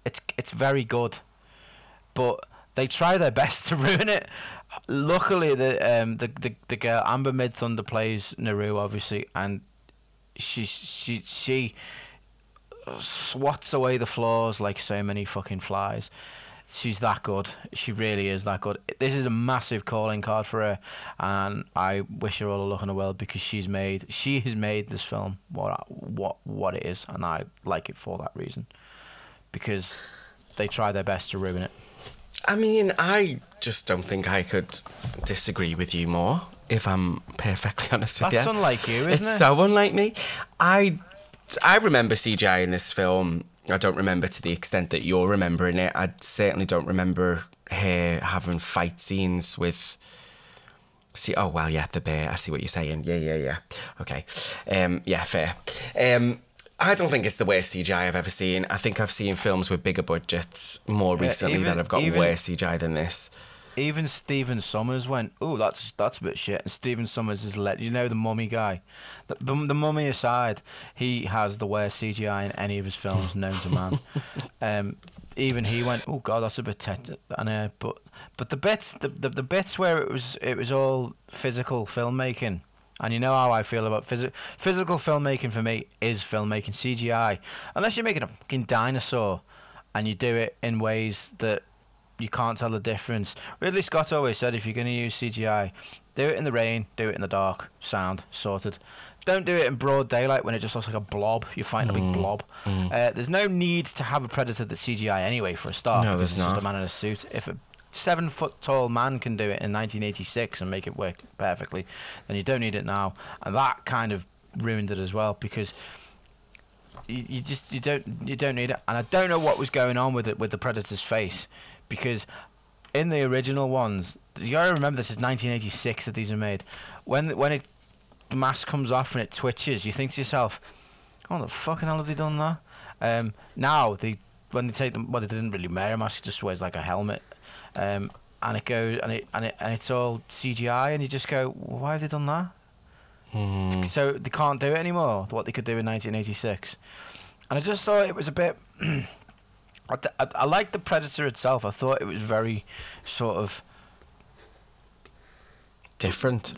Speaker 2: It's it's very good, but they try their best to ruin it, luckily the um the, the the girl Amber Midthunder plays Naru obviously and she she she swats away the flaws like so many fucking flies. She's that good. She really is that good. This is a massive calling card for her, and I wish her all the luck in the world because she's made she has made this film what what what it is, and I like it for that reason, because they try their best to ruin it.
Speaker 1: I mean, I just don't think I could disagree with you more. If I'm perfectly honest with
Speaker 2: That's
Speaker 1: you, That's
Speaker 2: unlike you, isn't
Speaker 1: it's
Speaker 2: it?
Speaker 1: so unlike me. I I remember CGI in this film. I don't remember to the extent that you're remembering it. I certainly don't remember her having fight scenes with. See, oh well, yeah, the bear. I see what you're saying. Yeah, yeah, yeah. Okay, um, yeah, fair. Um, I don't think it's the worst CGI I've ever seen. I think I've seen films with bigger budgets more
Speaker 2: Yeah,
Speaker 1: recently
Speaker 2: even-
Speaker 1: that have got
Speaker 2: even-
Speaker 1: worse CGI than this.
Speaker 2: Even Stephen Sommers went, "Oh, that's that's a bit shit." And Stephen Sommers is let you know the mummy guy. The, the, the mummy aside, he has the worst CGI in any of his films known to man. um, even he went, "Oh God, that's a bit tet-" and uh, but but the bits the, the the bits where it was it was all physical filmmaking. And you know how I feel about phys- physical filmmaking for me is filmmaking CGI. Unless you're making a fucking dinosaur and you do it in ways that you can't tell the difference. Ridley Scott always said if you're going to use CGI, do it in the rain, do it in the dark, sound, sorted. Don't do it in broad daylight when it just looks like a blob. You're fighting a big blob. Uh, there's no need to have a predator that's CGI anyway for a start.
Speaker 1: No, there's
Speaker 2: it's just a man in a suit. If a seven foot tall man can do it in 1986 and make it work perfectly, then you don't need it now. And that kind of ruined it as well because you, you just you don't you don't need it. And I don't know what was going on with it with the predator's face because in the original ones, you gotta remember this is 1986 that these are made. When when it the mask comes off and it twitches, you think to yourself, "Oh, the fucking hell have they done that?" Um, now they when they take them, well, they didn't really wear a mask; he just wears like a helmet, um, and it goes and it and it and it's all CGI, and you just go, "Why have they done that?"
Speaker 1: Hmm.
Speaker 2: So they can't do it anymore. What they could do in 1986, and I just thought it was a bit. I, th- I, I liked the Predator itself. I thought it was very sort of
Speaker 1: Different.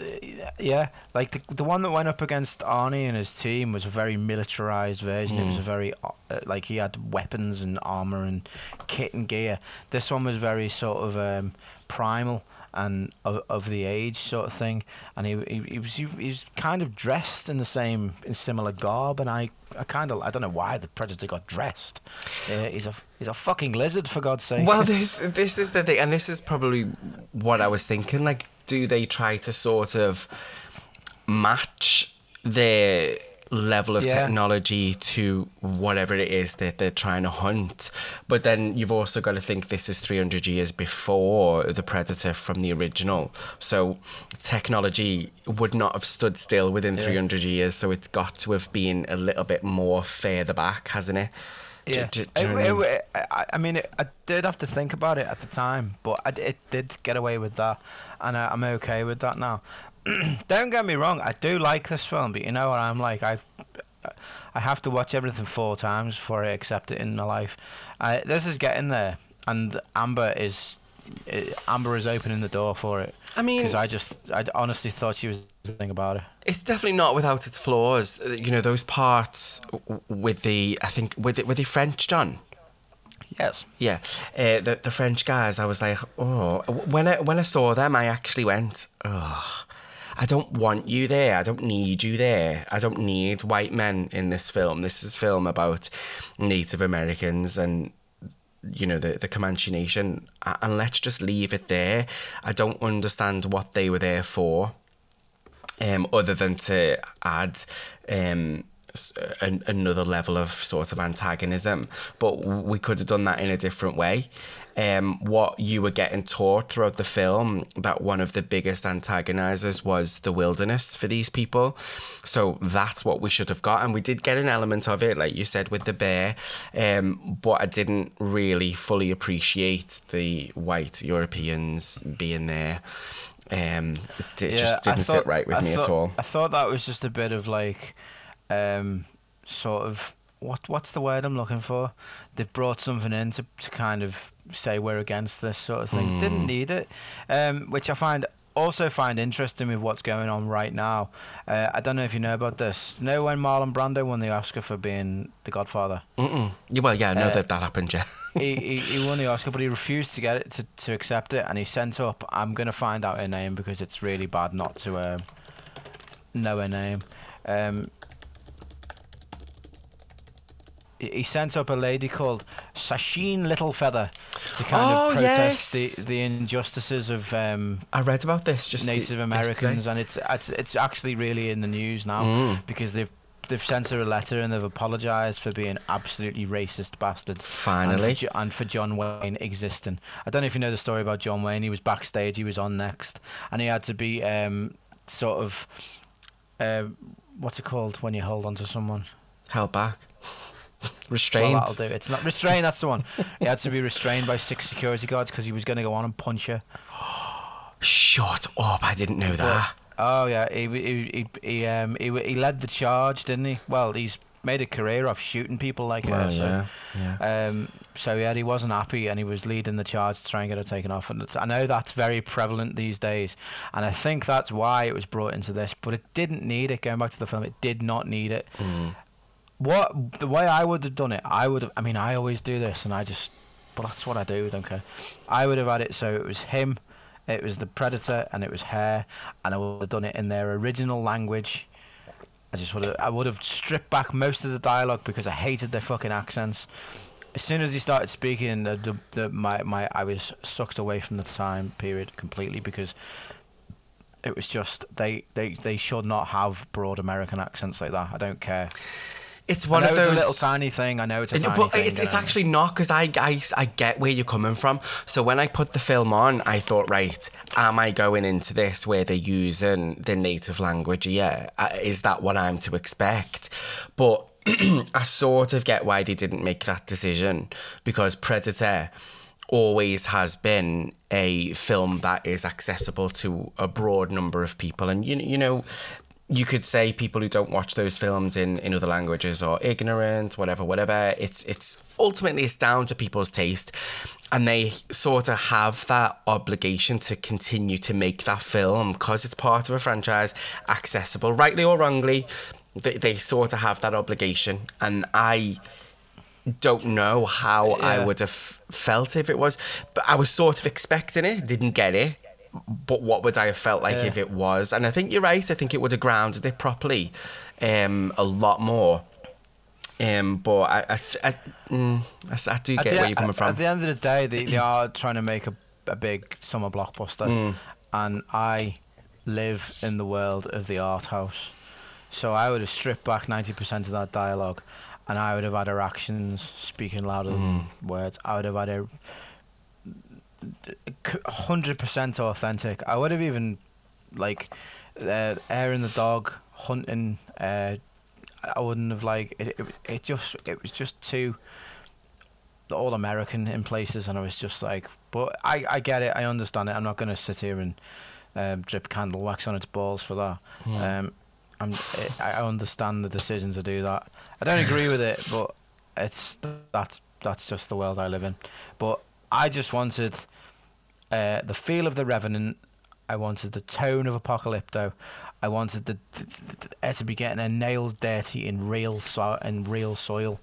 Speaker 2: yeah, like the the one that went up against Arnie and his team was a very militarized version. It was a very uh, like he had weapons and armor and kit and gear. This one was very sort of um, primal and of, of the age sort of thing. And he he, he was he, he's kind of dressed in the same in similar garb. And I I kind of I don't know why the predator got dressed. Uh, he's a he's a fucking lizard for God's sake.
Speaker 1: Well, this this is the thing, and this is probably what I was thinking. Like, do they try to sort of match their level of
Speaker 2: Yeah.
Speaker 1: technology to whatever it is that they're trying to hunt? But then you've also got to think this is 300 years before the Predator from the original. So technology would not have stood still within
Speaker 2: Yeah.
Speaker 1: 300 years. So it's got to have been a little bit more further back, hasn't it?
Speaker 2: Yeah,
Speaker 1: do- do you
Speaker 2: It-
Speaker 1: I mean?
Speaker 2: it- I, I mean, I did have to think about it at the time, but I it did get away with that, and I, I'm okay with that now. Don't get me wrong, I do like this film, but you know what I'm like. I I have to watch everything four times before I accept it in my life. I, this is getting there, and Amber is eh, Amber is opening the door for it.
Speaker 1: I mean-
Speaker 2: because I just I honestly thought she was the thing about it.
Speaker 1: it's definitely not without its flaws. Uh, You know those parts with the I think with the, with the French John.
Speaker 2: Yes.
Speaker 1: Yeah, uh, the the French guys. I was like, oh, when I when I saw them, I actually went, oh, I don't want you there. I don't need you there. I don't need white men in this film. This is film about Native Americans and you know the the Comanche Nation, and let's just leave it there. I don't understand what they were there for um, other than to add um, an, another level of sort of antagonism. But we could have done that in a different way. Um, what you were getting taught throughout the film that one of the biggest antagonizers was the wilderness for these people. So that's what we should have got. And we did get an element of it, like you said, with the bear. Um, but I didn't really fully appreciate the white Europeans being there. Um, it, it just didn't sit right with
Speaker 2: I
Speaker 1: me
Speaker 2: thought-
Speaker 1: at all.
Speaker 2: I thought that was just a bit of like, um, sort of what what's the word I'm looking for? They've brought something in to, to kind of say we're against this sort of thing. Didn't need it, um, which I find also find interesting with what's going on right now. Uh, I don't know if you know about this. You know when Marlon Brando won the Oscar for being the Godfather?
Speaker 1: Mm-mm. Yeah, well, yeah, I know
Speaker 2: Uh,
Speaker 1: that that happened, yeah.
Speaker 2: he, he, he won the Oscar, but he refused to get it to, to accept it, and he sent up. I'm gonna find out her name because it's really bad not to um, know her name. Um, he he sent up a lady called Sacheen Littlefeather to kind
Speaker 1: Oh,
Speaker 2: of protest
Speaker 1: yes.
Speaker 2: the, the injustices of um,
Speaker 1: I read about this just the-
Speaker 2: Native Americans, and it's, it's it's actually really in the news now
Speaker 1: Mm.
Speaker 2: because they've they've sent her a letter and they've apologised for being absolutely racist bastards.
Speaker 1: Finally.
Speaker 2: And for, and for John Wayne existing. I don't know if you know the story about John Wayne. He was backstage, he was on next, and he had to be um, sort of. Uh, what's it called when you hold on to someone?
Speaker 1: Held back.
Speaker 2: Well,
Speaker 1: Restrained.
Speaker 2: that'll do. It's not restrained. That's the one. He had to be restrained by six security guards because he was going to go on and punch her.
Speaker 1: Shut up, I didn't know that.
Speaker 2: Oh yeah, he he he he, um, he he led the charge, didn't he? Well, he's made a career of shooting people like
Speaker 1: Well,
Speaker 2: her. So.
Speaker 1: yeah, yeah.
Speaker 2: Um, so yeah, he wasn't happy, and he was leading the charge to try and get her taken off. And I know that's very prevalent these days, and I think that's why it was brought into this. But it didn't need it. Going back to the film, it did not need it.
Speaker 1: Mm.
Speaker 2: What the way I would have done it, I would have. I mean, I always do this, and I just. But that's what I do. I don't care. I would have had it so it was him, it was the predator, and it was her, and I would have done it in their original language. I just would have. I would have stripped back most of the dialogue because I hated their fucking accents. As soon as he started speaking, the, the, the my my I was sucked away from the time period completely because it was just they they they should not have broad American accents like that. I don't care.
Speaker 1: It's one of
Speaker 2: it's
Speaker 1: those
Speaker 2: a little tiny thing. I know it's a tiny
Speaker 1: but
Speaker 2: thing.
Speaker 1: it's, it's actually not because I, I, I get where you're coming from. So when I put the film on, I thought, right, am I going into this where they're using the native language? Yeah, uh, is that what I'm to expect? But I sort of get why they didn't make that decision because Predator always has been a film that is accessible to a broad number of people, and you you know you could say people who don't watch those films in, in other languages are ignorant, whatever, whatever. It's it's ultimately it's down to people's taste, and they sort of have that obligation to continue to make that film because it's part of a franchise accessible, rightly or wrongly. They, they sort of have that obligation, and I don't know how I would have felt if it was, but I was sort of expecting it, didn't get it. But what would I have felt like
Speaker 2: Yeah.
Speaker 1: if it was? And I think you're right. I think it would have grounded it properly, um, a lot more. Um, but I, I, I, mm, I, I do get
Speaker 2: the,
Speaker 1: where you're coming
Speaker 2: at,
Speaker 1: from.
Speaker 2: At the end of the day, they, they are trying to make a, a big summer blockbuster,
Speaker 1: Mm.
Speaker 2: and I live in the world of the art house. So I would have stripped back ninety percent of that dialogue, and I would have had her actions speaking louder
Speaker 1: Mm.
Speaker 2: than words. I would have had her hundred percent authentic. I would have even like uh, airing the dog, hunting. Uh, I wouldn't have like it, it. It just it was just too all American in places, and I was just like, but I, I get it, I understand it. I'm not going to sit here and um, drip candle wax on its balls for that. Um, I'm, I I understand the decision to do that. I don't agree with it, but it's that's that's just the world I live in. But I just wanted uh, the feel of the Revenant. I wanted the tone of Apocalypto. I wanted the, the, the, to be getting their nails dirty in real so- in real soil,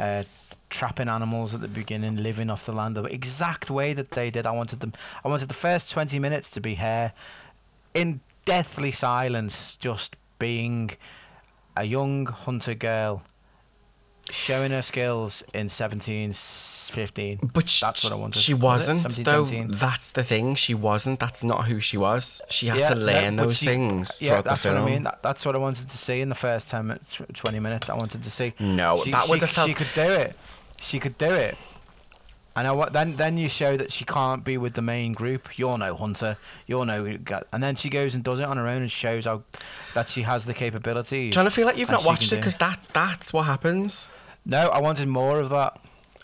Speaker 2: uh, trapping animals at the beginning, living off the land the exact way that they did. I wanted them. I wanted the first twenty minutes to be here in deathly silence, just being a young hunter girl, showing her skills in 17, 15.
Speaker 1: But sh-
Speaker 2: That's what I wanted.
Speaker 1: She
Speaker 2: Was
Speaker 1: wasn't,
Speaker 2: 17,
Speaker 1: though.
Speaker 2: 17?
Speaker 1: That's the thing. She wasn't. That's not who she was. She had
Speaker 2: Yeah,
Speaker 1: to learn
Speaker 2: but
Speaker 1: those
Speaker 2: she-
Speaker 1: things
Speaker 2: Yeah,
Speaker 1: throughout the
Speaker 2: that's
Speaker 1: film.
Speaker 2: what I mean. That, that's what I wanted to see in the first 10 minutes, 20 minutes. I wanted to see.
Speaker 1: No,
Speaker 2: she,
Speaker 1: that would have felt-
Speaker 2: She could do it. She could do it. And I, then, then you show that she can't be with the main group. You're no hunter. You're no. And then she goes and does it on her own and shows how that she has the capabilities.
Speaker 1: Trying to feel like you've not watched it because that that's what happens.
Speaker 2: No, I wanted more of that.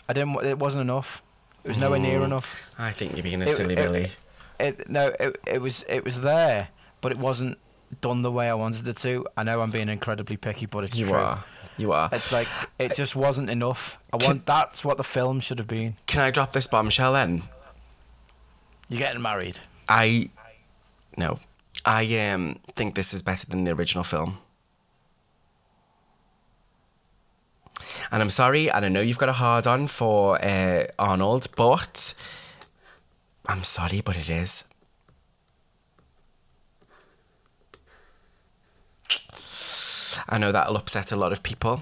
Speaker 2: I didn't. It wasn't enough. It was nowhere near
Speaker 1: Mm.
Speaker 2: enough.
Speaker 1: I think you're being a
Speaker 2: It-
Speaker 1: silly
Speaker 2: it-
Speaker 1: Billy.
Speaker 2: It no. It, it was. It was there, but it wasn't done the way I wanted it to. I know I'm being incredibly picky, but it's
Speaker 1: You
Speaker 2: true.
Speaker 1: are. You are.
Speaker 2: It's like it just wasn't enough. I want that's what the film should have been.
Speaker 1: Can I drop this bombshell then?
Speaker 2: You're getting married.
Speaker 1: I no. I um think this is better than the original film. And I'm sorry, and I know you've got a hard on for uh, Arnold, but I'm sorry, but it is. I know that'll upset a lot of people.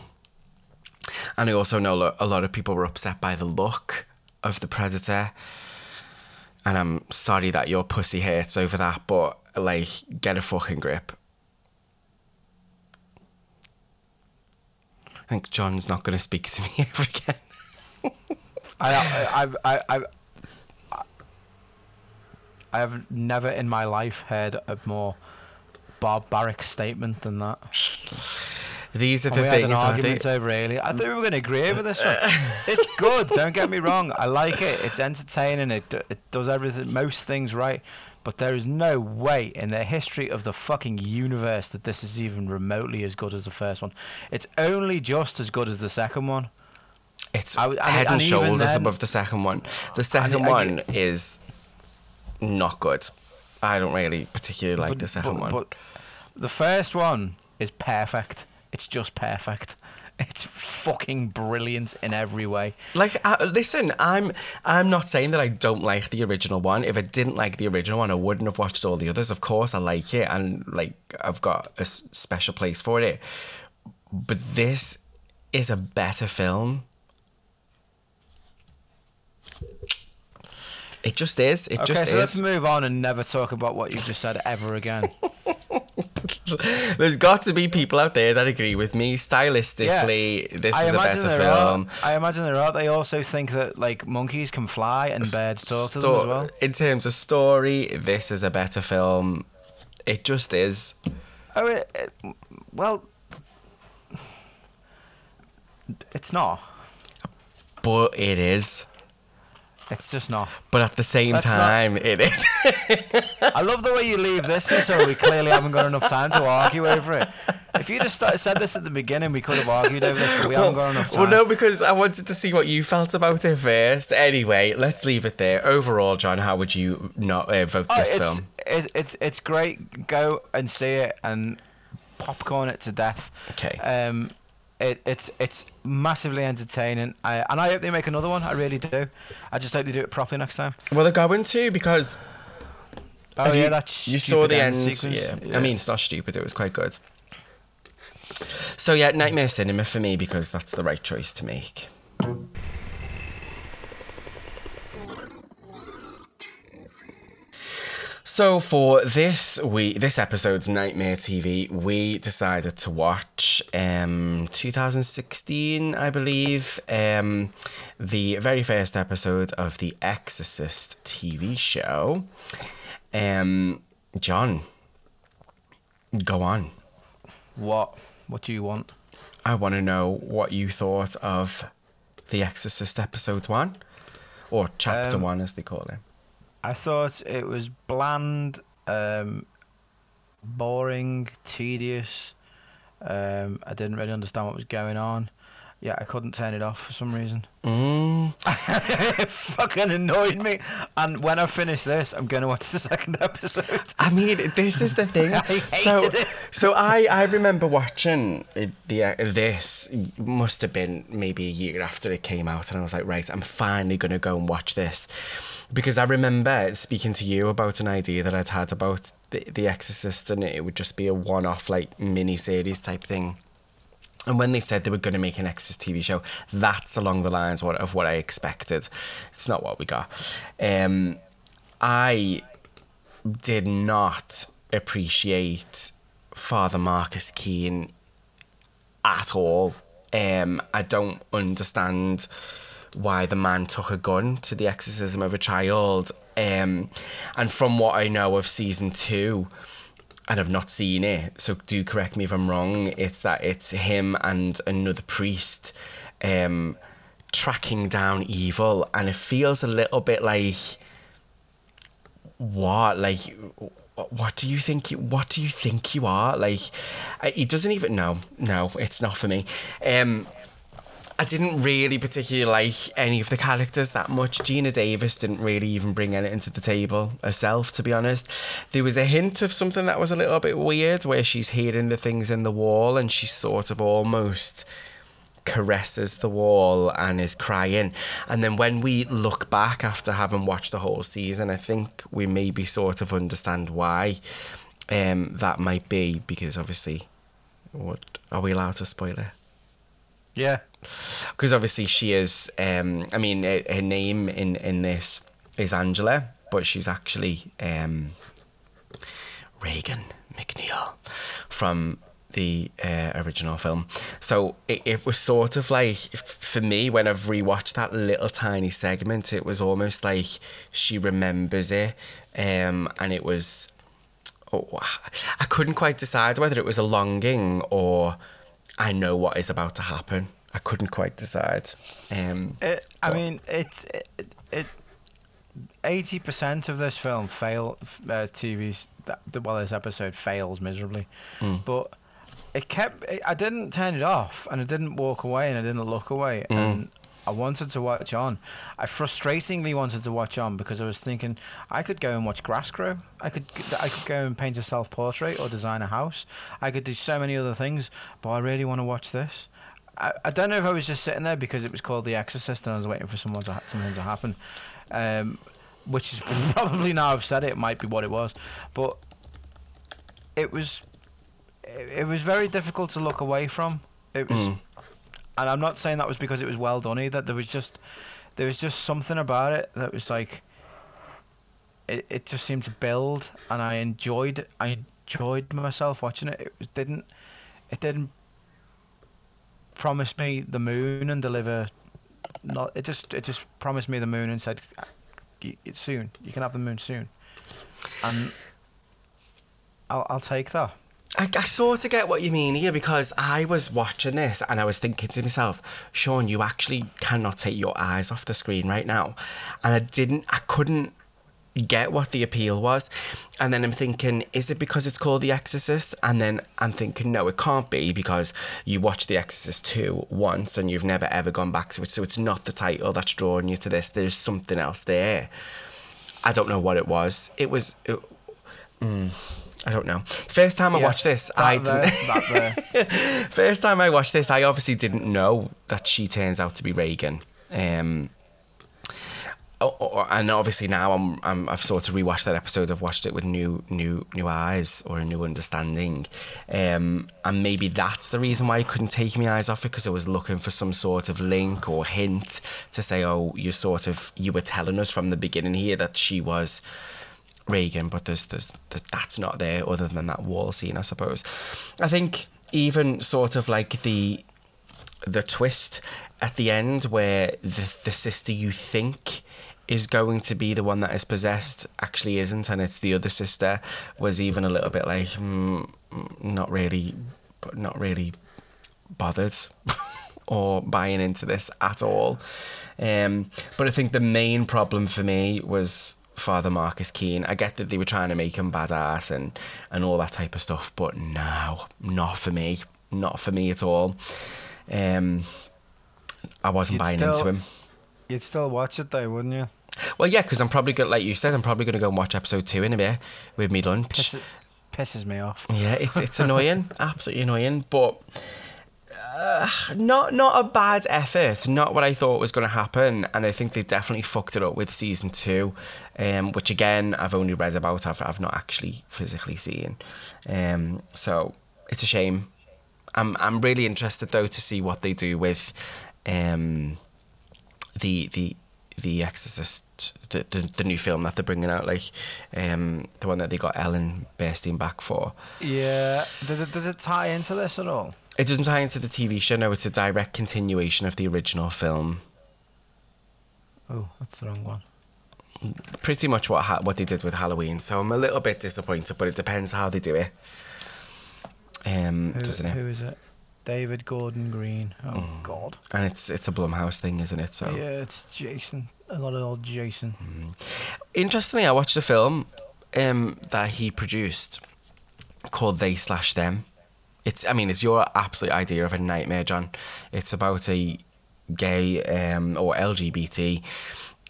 Speaker 1: And I also know a lot of people were upset by the look of the Predator. And I'm sorry that your pussy hurts over that, but like, get a fucking grip. I think John's not going to speak to me ever again.
Speaker 2: I, I, I, I, I, I have never in my life heard a more barbaric statement than that.
Speaker 1: These are
Speaker 2: And
Speaker 1: the
Speaker 2: we had an argument
Speaker 1: they?
Speaker 2: over Alien. I thought we were going to agree over this one. it's good. Don't get me wrong. I like it. It's entertaining. It it does everything, most things right. But there is no way in the history of the fucking universe that this is even remotely as good as the first one. It's only just as good as the second one.
Speaker 1: It's
Speaker 2: I
Speaker 1: head and,
Speaker 2: and
Speaker 1: shoulders
Speaker 2: then-
Speaker 1: above the second one. The second
Speaker 2: I
Speaker 1: one is not good. I don't really particularly like
Speaker 2: but,
Speaker 1: the second
Speaker 2: but-
Speaker 1: one.
Speaker 2: But the first one is perfect. It's just perfect. It's fucking brilliant in every way.
Speaker 1: Like, uh, listen, I'm I'm not saying that I don't like the original one. If I didn't like the original one, I wouldn't have watched all the others. Of course, I like it, and like I've got a s- special place for it. But this is a better film. It just is. It
Speaker 2: Okay,
Speaker 1: just
Speaker 2: so let's move on and never talk about what you just said ever again.
Speaker 1: There's got to be people out there that agree with me. Stylistically, this
Speaker 2: I
Speaker 1: is a better film.
Speaker 2: Are, I imagine there are. They also think that like monkeys can fly and birds talk to them as well.
Speaker 1: In terms of story, this is a better film. It just is.
Speaker 2: Oh, it, it, well, it's not.
Speaker 1: But it is.
Speaker 2: It's just not.
Speaker 1: But at the same
Speaker 2: That's not-
Speaker 1: time, it is.
Speaker 2: I love the way you leave this, in, so we clearly haven't got enough time to argue over it. If you just said this at the beginning, we could have argued over this, but we haven't got enough time.
Speaker 1: well, no, because I wanted to see what you felt about it first. Anyway, let's leave it there. Overall, John, how would you not uh, vote
Speaker 2: Oh,
Speaker 1: this
Speaker 2: it's,
Speaker 1: film?
Speaker 2: It, it's it's great. Go and see it and popcorn it to death.
Speaker 1: Okay.
Speaker 2: Um, it, it's it's massively entertaining. I, and I hope they make another one. I really do. I just hope they do it properly next time.
Speaker 1: Well, they're going to because
Speaker 2: Oh yeah,
Speaker 1: you,
Speaker 2: that's
Speaker 1: you saw the end.
Speaker 2: sequence.
Speaker 1: Yeah. I mean, it's not stupid. It was quite good. So yeah, Nightmare Cinema for me because that's the right choice to make. So for this we this episode's Nightmare TV, we decided to watch um 2016, I believe, um the very first episode of the Exorcist TV show. Um John, go on.
Speaker 2: what what do you want?
Speaker 1: I want to know what you thought of The Exorcist episode 1 or chapter
Speaker 2: Um,
Speaker 1: 1 as they call it.
Speaker 2: I thought it was bland, um, boring, tedious. Um, I didn't really understand what was going on. Yeah, I couldn't turn it off for some reason.
Speaker 1: Mm.
Speaker 2: it fucking annoyed me. And when I finish this, I'm going to watch the second episode.
Speaker 1: I mean, this is the thing.
Speaker 2: I hated
Speaker 1: so,
Speaker 2: it.
Speaker 1: so I, I remember watching the uh, this must have been maybe a year after it came out, and I was like, right, I'm finally gonna go and watch this, because I remember speaking to you about an idea that I'd had about the, the Exorcist, and it would just be a one-off like mini series type thing. And when they said they were going to make an Exorcist TV show, that's along the lines of what I expected. It's not what we got. Um, I did not appreciate Father Marcus Keane at all. Um, I don't understand why the man took a gun to the exorcism of a child. Um, and from what I know of season two, and I've not seen it, so do correct me if I'm wrong. It's that it's him and another priest um, tracking down evil, and it feels a little bit like what, like what, do you think? You, what do you think you are? Like, he doesn't even know. No, it's not for me. Um, I didn't really particularly like any of the characters that much. Geena Davis didn't really even bring anything to the table herself, to be honest. There was a hint of something that was a little bit weird where she's hearing the things in the wall and she sort of almost caresses the wall and is crying. And then when we look back after having watched the whole season, I think we maybe sort of understand why um, that might be because obviously, what are we allowed to spoil it?
Speaker 2: Yeah.
Speaker 1: Because obviously she is. Um, I mean, her, name in in this is Angela, but she's actually um, Regan MacNeil from the uh, original film. So it, it was sort of like for me when I've rewatched that little tiny segment, it was almost like she remembers it, um, and it was. Oh, I couldn't quite decide whether it was a longing or I know what is about to happen. I couldn't quite decide. Um,
Speaker 2: It, I mean, it it it. Eighty percent of this film fail. Uh, TV's well, this episode fails miserably,
Speaker 1: Hmm.
Speaker 2: but it kept. I didn't turn it off, and I didn't walk away, and I didn't look away,
Speaker 1: Hmm.
Speaker 2: and I wanted to watch on. I frustratingly wanted to watch on because I was thinking I could go and watch grass grow. I could I could go and paint a self portrait or design a house. I could do so many other things, but I really want to watch this. I, I don't know if I was just sitting there because it was called The Exorcist and I was waiting for someone to ha- something to happen, um, which is probably now I've said it, it might be what it was, but it was it, it was very difficult to look away from. It was,
Speaker 1: Mm.
Speaker 2: and I'm not saying that was because it was well done either. There was just there was just something about it that was like it, it just seemed to build and I enjoyed I enjoyed myself watching it. It was, didn't it didn't promise me the moon and deliver not it just it just promised me the moon and said it's soon. You can have the moon soon. And I'll I'll take that.
Speaker 1: I, I sort of get what you mean here because I was watching this and I was thinking to myself, Sean, you actually cannot take your eyes off the screen right now. And I didn't, I couldn't get what the appeal was. And then I'm thinking, is it because it's called The Exorcist? And then I'm thinking, no, it can't be because you watched The Exorcist 2 once and you've never ever gone back to it. So it's not the title that's drawing you to this. There's something else there. I don't know what it was. It was. It, mm, I don't know. First time I watched this, I didn't. First time I watched this, I obviously didn't know that she turns out to be Regan. Um, and obviously now I'm, I'm I've sort of rewatched that episode. I've watched it with new new new eyes or a new understanding, um, and maybe that's the reason why I couldn't take my eyes off it because I was looking for some sort of link or hint to say, oh, you sort of you were telling us from the beginning here that she was. Regan, but there's there's th- that's not there other than that wall scene, I suppose. I think even sort of like the the twist at the end where the the sister you think is going to be the one that is possessed actually isn't, and it's the other sister was even a little bit like mm, mm, not really, not really bothered or buying into this at all. Um, but I think the main problem for me was Father Marcus Keane. I get that they were trying to make him badass and, and all that type of stuff, but no, not for me. Not for me at all. Um, I wasn't
Speaker 2: You'd
Speaker 1: buying
Speaker 2: still-
Speaker 1: into him.
Speaker 2: You'd still watch it though, wouldn't you?
Speaker 1: Well, yeah, because I'm probably going to, like you said, I'm probably going to go and watch episode two in a bit with me lunch.
Speaker 2: Pisses, pisses me off.
Speaker 1: Yeah, it's it's annoying, absolutely annoying, but uh, not not a bad effort. Not what I thought was going to happen, and I think they definitely fucked it up with season two, um, which again I've only read about. I've I've not actually physically seen, um, so it's a shame. I'm I'm really interested though to see what they do with, um, the the the Exorcist, the, the the new film that they're bringing out, like, um, the one that they got Ellen Burstyn back for.
Speaker 2: Yeah. Does it, does it tie into this at all?
Speaker 1: It doesn't tie into the TV show. No, it's a direct continuation of the original film.
Speaker 2: Oh, that's the wrong one.
Speaker 1: Pretty much what ha- what they did with Halloween. So I'm a little bit disappointed, but it depends how they do it. Um,
Speaker 2: Who,
Speaker 1: doesn't it?
Speaker 2: who is it? David Gordon Green. Oh
Speaker 1: Mm.
Speaker 2: God.
Speaker 1: And it's it's a Blumhouse thing, isn't it? So
Speaker 2: Yeah, it's Jason. A lot of old Jason.
Speaker 1: interestingly, I watched a film um, that he produced called They Slash Them. It's, I mean, it's your absolute idea of a nightmare, John. It's about a gay um, or LGBT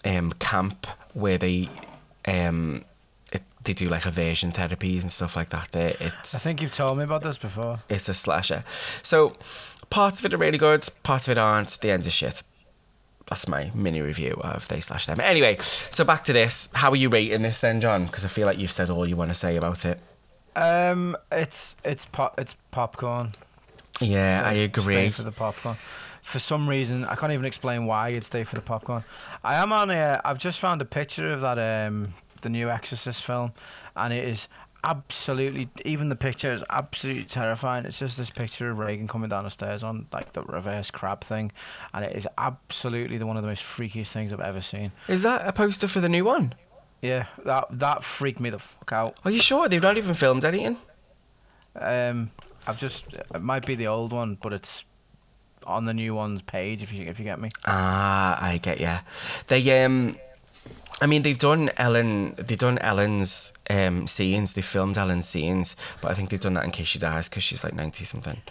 Speaker 1: um, camp where they um, they do like aversion therapies and stuff like that. There, it's
Speaker 2: I think you've told me about this before.
Speaker 1: it's a slasher. So parts of it are really good, parts of it aren't. The end is shit. That's my mini review of They Slash Them. Anyway, so back to this. How are you rating this then, John? Because I feel like you've said all you want to say about it.
Speaker 2: Um, it's it's pop it's popcorn.
Speaker 1: Yeah,
Speaker 2: Stay-
Speaker 1: I agree.
Speaker 2: Stay for the popcorn. For some reason, I can't even explain why you'd stay for the popcorn. I am on a. I've just found a picture of that um the new Exorcist film, and it is absolutely. Even the picture is absolutely terrifying. It's just this picture of Regan coming down the stairs on like the reverse crab thing, and it is absolutely the one of the most freakiest things I've ever seen.
Speaker 1: Is that a poster for the new one?
Speaker 2: Yeah, that that freaked me the fuck out.
Speaker 1: Are you sure they've not even filmed anything?
Speaker 2: Um, I've just it might be the old one, but it's on the new one's page. If you if you get me.
Speaker 1: Ah, I get yeah They um, I mean they've done Ellen. They've done Ellen's um scenes. They filmed Ellen's scenes, but I think they've done that in case she dies because she's like ninety something.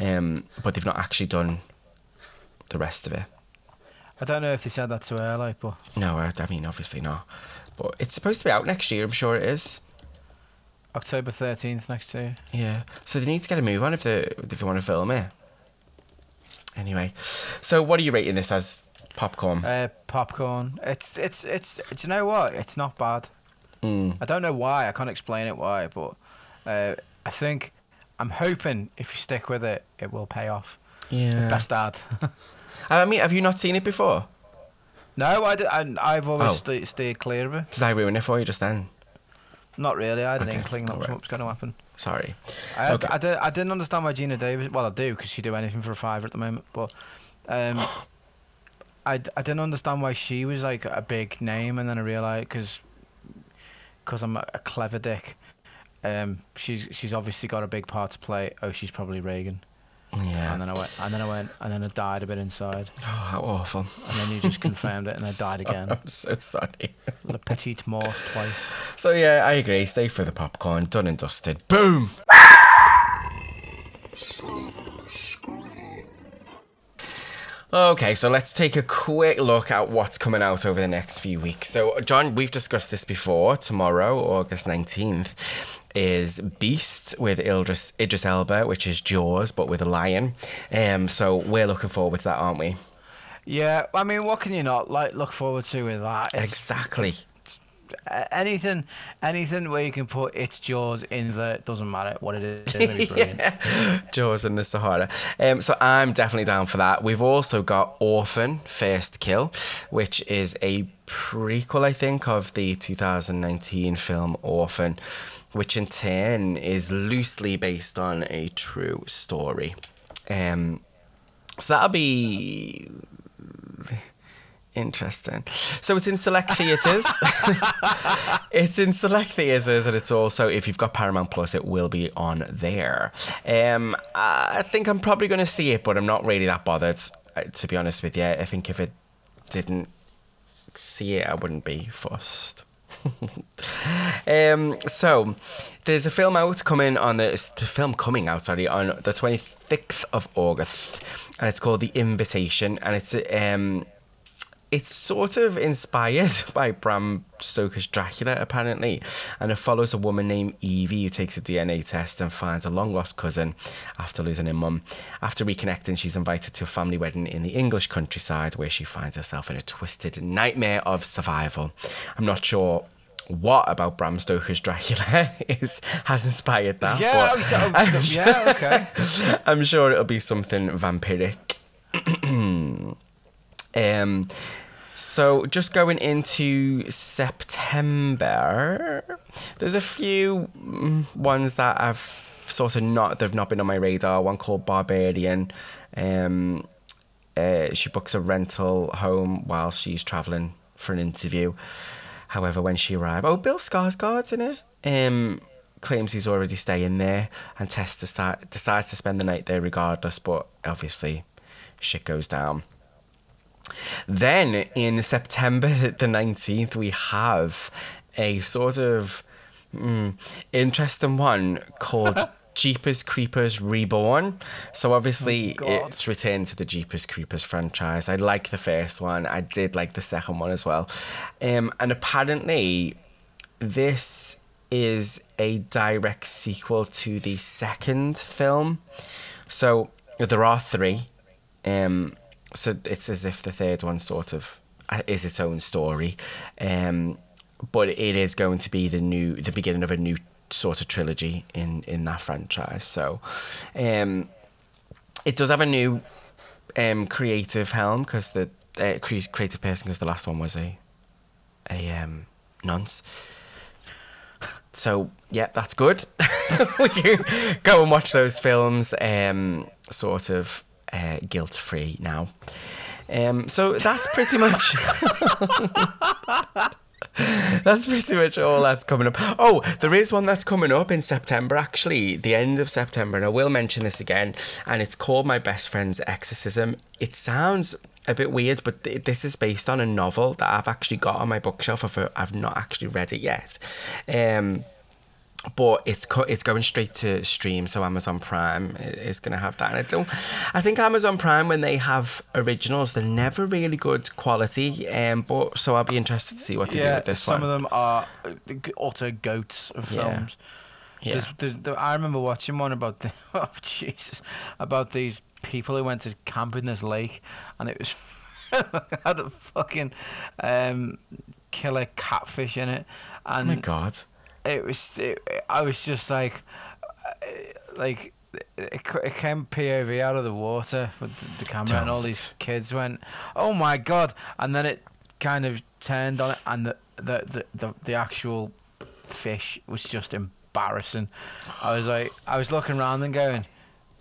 Speaker 1: Um, but they've not actually done the rest of it.
Speaker 2: I don't know if they said that to her, like, but
Speaker 1: No, I, I mean obviously not. But it's supposed to be out next year. I'm sure it is.
Speaker 2: October thirteenth next year.
Speaker 1: Yeah. So they need to get a move on if they if they want to film it. Anyway, so what are you rating this as? Popcorn.
Speaker 2: Uh, popcorn. It's it's it's. Do you know what? It's not bad.
Speaker 1: Mm.
Speaker 2: I don't know why. I can't explain it why, but uh, I think I'm hoping if you stick with it, it will pay off.
Speaker 1: Yeah.
Speaker 2: Best ad.
Speaker 1: I mean, have you not seen it before?
Speaker 2: no, I, I, have always
Speaker 1: Oh.
Speaker 2: sta- stayed clear of it.
Speaker 1: Did I ruin it for you just then?
Speaker 2: Not really. I had an
Speaker 1: Okay,
Speaker 2: inkling that was was going to happen.
Speaker 1: Sorry.
Speaker 2: I, had,
Speaker 1: Okay.
Speaker 2: I, did, I didn't understand why Geena Davis. Well, I do because she do anything for a fiver at the moment. But um, I, d- I didn't understand why she was like a big name, and then I realized because because I'm a, a clever dick. Um, she's she's obviously got a big part to play. Oh, she's probably Regan.
Speaker 1: Yeah.
Speaker 2: And then I went, and then I went, and then I died a bit inside,
Speaker 1: Oh, how awful.
Speaker 2: and then you just confirmed it, and I died again.
Speaker 1: I'm so sorry.
Speaker 2: Le petite mort twice.
Speaker 1: So yeah, I agree. Stay for the popcorn. Done and dusted. Boom. Okay, so let's take a quick look at what's coming out over the next few weeks. So, John, we've discussed this before. Tomorrow, August 19th, is Beast with Idris, Idris Elba, which is Jaws, but with a lion. Um, so, we're looking forward to that, aren't we?
Speaker 2: Yeah, I mean, what can you not like look forward to with that? It's-
Speaker 1: Exactly.
Speaker 2: Anything, anything where you can put its jaws in there doesn't matter what it is. It's brilliant.
Speaker 1: Jaws in the Sahara. Um, so I'm definitely down for that. We've also got Orphan First Kill, which is a prequel, I think, of the 2019 film Orphan, which in turn is loosely based on a true story. Um, so that'll be interesting. So it's in select theatres. it's in select theatres, and it's also if you've got Paramount Plus, it will be on there. Um, I think I'm probably going to see it, but I'm not really that bothered. uh, To be honest with you, I think if it didn't see it, I wouldn't be fussed. um, so there's a film out coming on the, the film coming out sorry on the 26th of August, and it's called The Invitation, and it's um it's sort of inspired by Bram Stoker's Dracula, apparently, and it follows a woman named Evie who takes a DNA test and finds a long lost cousin after losing her mum. After reconnecting, she's invited to a family wedding in the English countryside where she finds herself in a twisted nightmare of survival. I'm not sure what about Bram Stoker's Dracula is has inspired that.
Speaker 2: yeah,
Speaker 1: but
Speaker 2: oh, oh, yeah, okay.
Speaker 1: I'm sure it'll be something vampiric. um, so just going into September, there's a few mm, ones that I've sort of not they've not been on my radar. One called Barbarian. Um, uh, she books a rental home while she's traveling for an interview. However, when she arrives, oh, Bill Skarsgård's in it. Um, claims he's already staying there, and Tess deci- decides to spend the night there regardless. But obviously, shit goes down. Then in September the 19th, we have a sort of interesting one called Jeepers Creepers Reborn. So obviously
Speaker 2: Oh,
Speaker 1: it's returned to the Jeepers Creepers franchise. I like the first one. I did like the second one as well. Um, and apparently this is a direct sequel to the second film. So there are three. Um, so it's as if the third one sort of uh, is its own story. Um, but it is going to be the new, the beginning of a new sort of trilogy in in that franchise. So, um, it does have a new um creative helm because the uh, cre- creative person because the last one was a a um nonce. So yeah, that's good. go and watch those films, um, sort of uh, guilt free now. Um, so that's pretty much. That's pretty much all that's coming up. Oh, there is one that's coming up in September, actually, the end of September, and I will mention this again. And it's called My Best Friend's Exorcism. It sounds a bit weird, but th- this is based on a novel that I've actually got on my bookshelf. I've, I've not actually read it yet. Um, but it's co- it's going straight to stream, so Amazon Prime is going to have that. And I don't, I think Amazon Prime when they have originals, they're never really good quality. Um, but so I'll be interested to see what they do with this
Speaker 2: some
Speaker 1: one.
Speaker 2: Some of them are utter goats of
Speaker 1: Yeah.
Speaker 2: films.
Speaker 1: Yeah.
Speaker 2: There's, there's, there, I remember watching one about the oh Jesus about these people who went to camp in this lake, and it was had a fucking um, killer catfish in it,
Speaker 1: oh
Speaker 2: and
Speaker 1: my god!
Speaker 2: It was it, I was just like uh, like it, it came POV out of the water with the, the camera and all these kids went oh my god. And then it kind of turned on it and the the the, the, the actual fish was just embarrassing. I was like I was looking around and going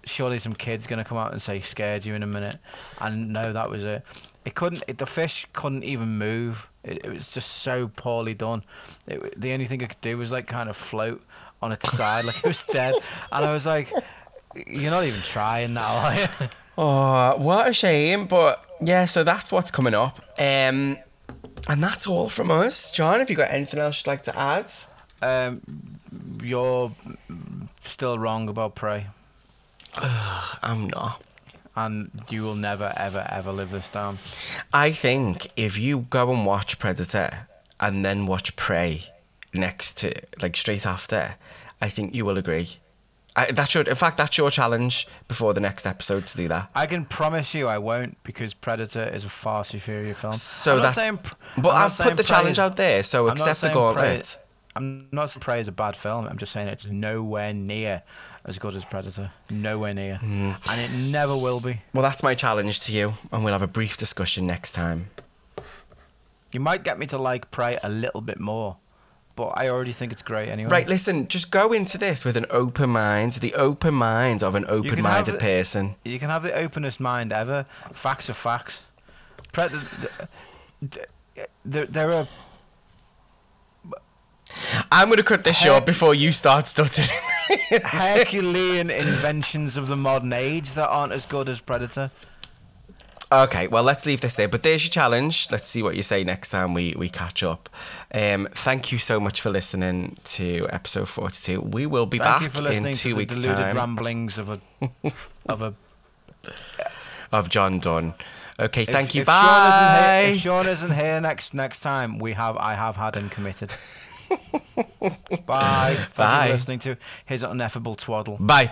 Speaker 2: surely some kid's gonna come out and say scared you in a minute and no that was it it couldn't it, the fish couldn't even move it, it was just so poorly done it, the only thing it could do was like kind of float on its side like it was dead and I was like you're not even trying now are you?
Speaker 1: Oh, what a shame! But yeah, so that's what's coming up. Um, and that's all from us. John, have you got anything else you'd like to add?
Speaker 2: um, you're still wrong about prey
Speaker 1: I'm not.
Speaker 2: and you will never ever ever live this down
Speaker 1: I think if you go and watch Predator and then watch Prey next to, like, straight after, I think you will agree. I, that's your, in fact, that's your challenge before the next episode to do that.
Speaker 2: I can promise you I won't because Predator is a far superior film.
Speaker 1: So that-
Speaker 2: saying,
Speaker 1: But
Speaker 2: I'm not
Speaker 1: I've put the challenge
Speaker 2: is-
Speaker 1: out there, so
Speaker 2: I'm
Speaker 1: accept the gauntlet.
Speaker 2: I'm not saying Prey is a bad film. I'm just saying it's nowhere near as good as Predator. Nowhere near,
Speaker 1: Hmm.
Speaker 2: and it never will be.
Speaker 1: Well, that's my challenge to you, and we'll have a brief discussion next time.
Speaker 2: You might get me to like Prey a little bit more, but I already think it's great anyway.
Speaker 1: Right, listen, just go into this with an open mind, the open mind of an open minded person.
Speaker 2: You can have the openest mind ever. Facts are facts. Predator. There, there are
Speaker 1: I'm going to cut this short before you start stuttering.
Speaker 2: Herculean inventions of the modern age that aren't as good as Predator.
Speaker 1: okay, well, let's leave this there. But there's your challenge. Let's see what you say next time we, we catch up. Um, thank you so much for listening to episode 42. We will be
Speaker 2: Thank
Speaker 1: back
Speaker 2: you for
Speaker 1: in two
Speaker 2: to the
Speaker 1: weeks'
Speaker 2: deluded
Speaker 1: time
Speaker 2: ramblings of a of a.
Speaker 1: of John Dunn. Okay, thank
Speaker 2: if,
Speaker 1: you.
Speaker 2: if Sean isn't here,
Speaker 1: Bye.
Speaker 2: if Sean isn't here next next time, we have I have had him committed. Bye. Thank you
Speaker 1: Bye.
Speaker 2: for listening to his ineffable twaddle.
Speaker 1: Bye.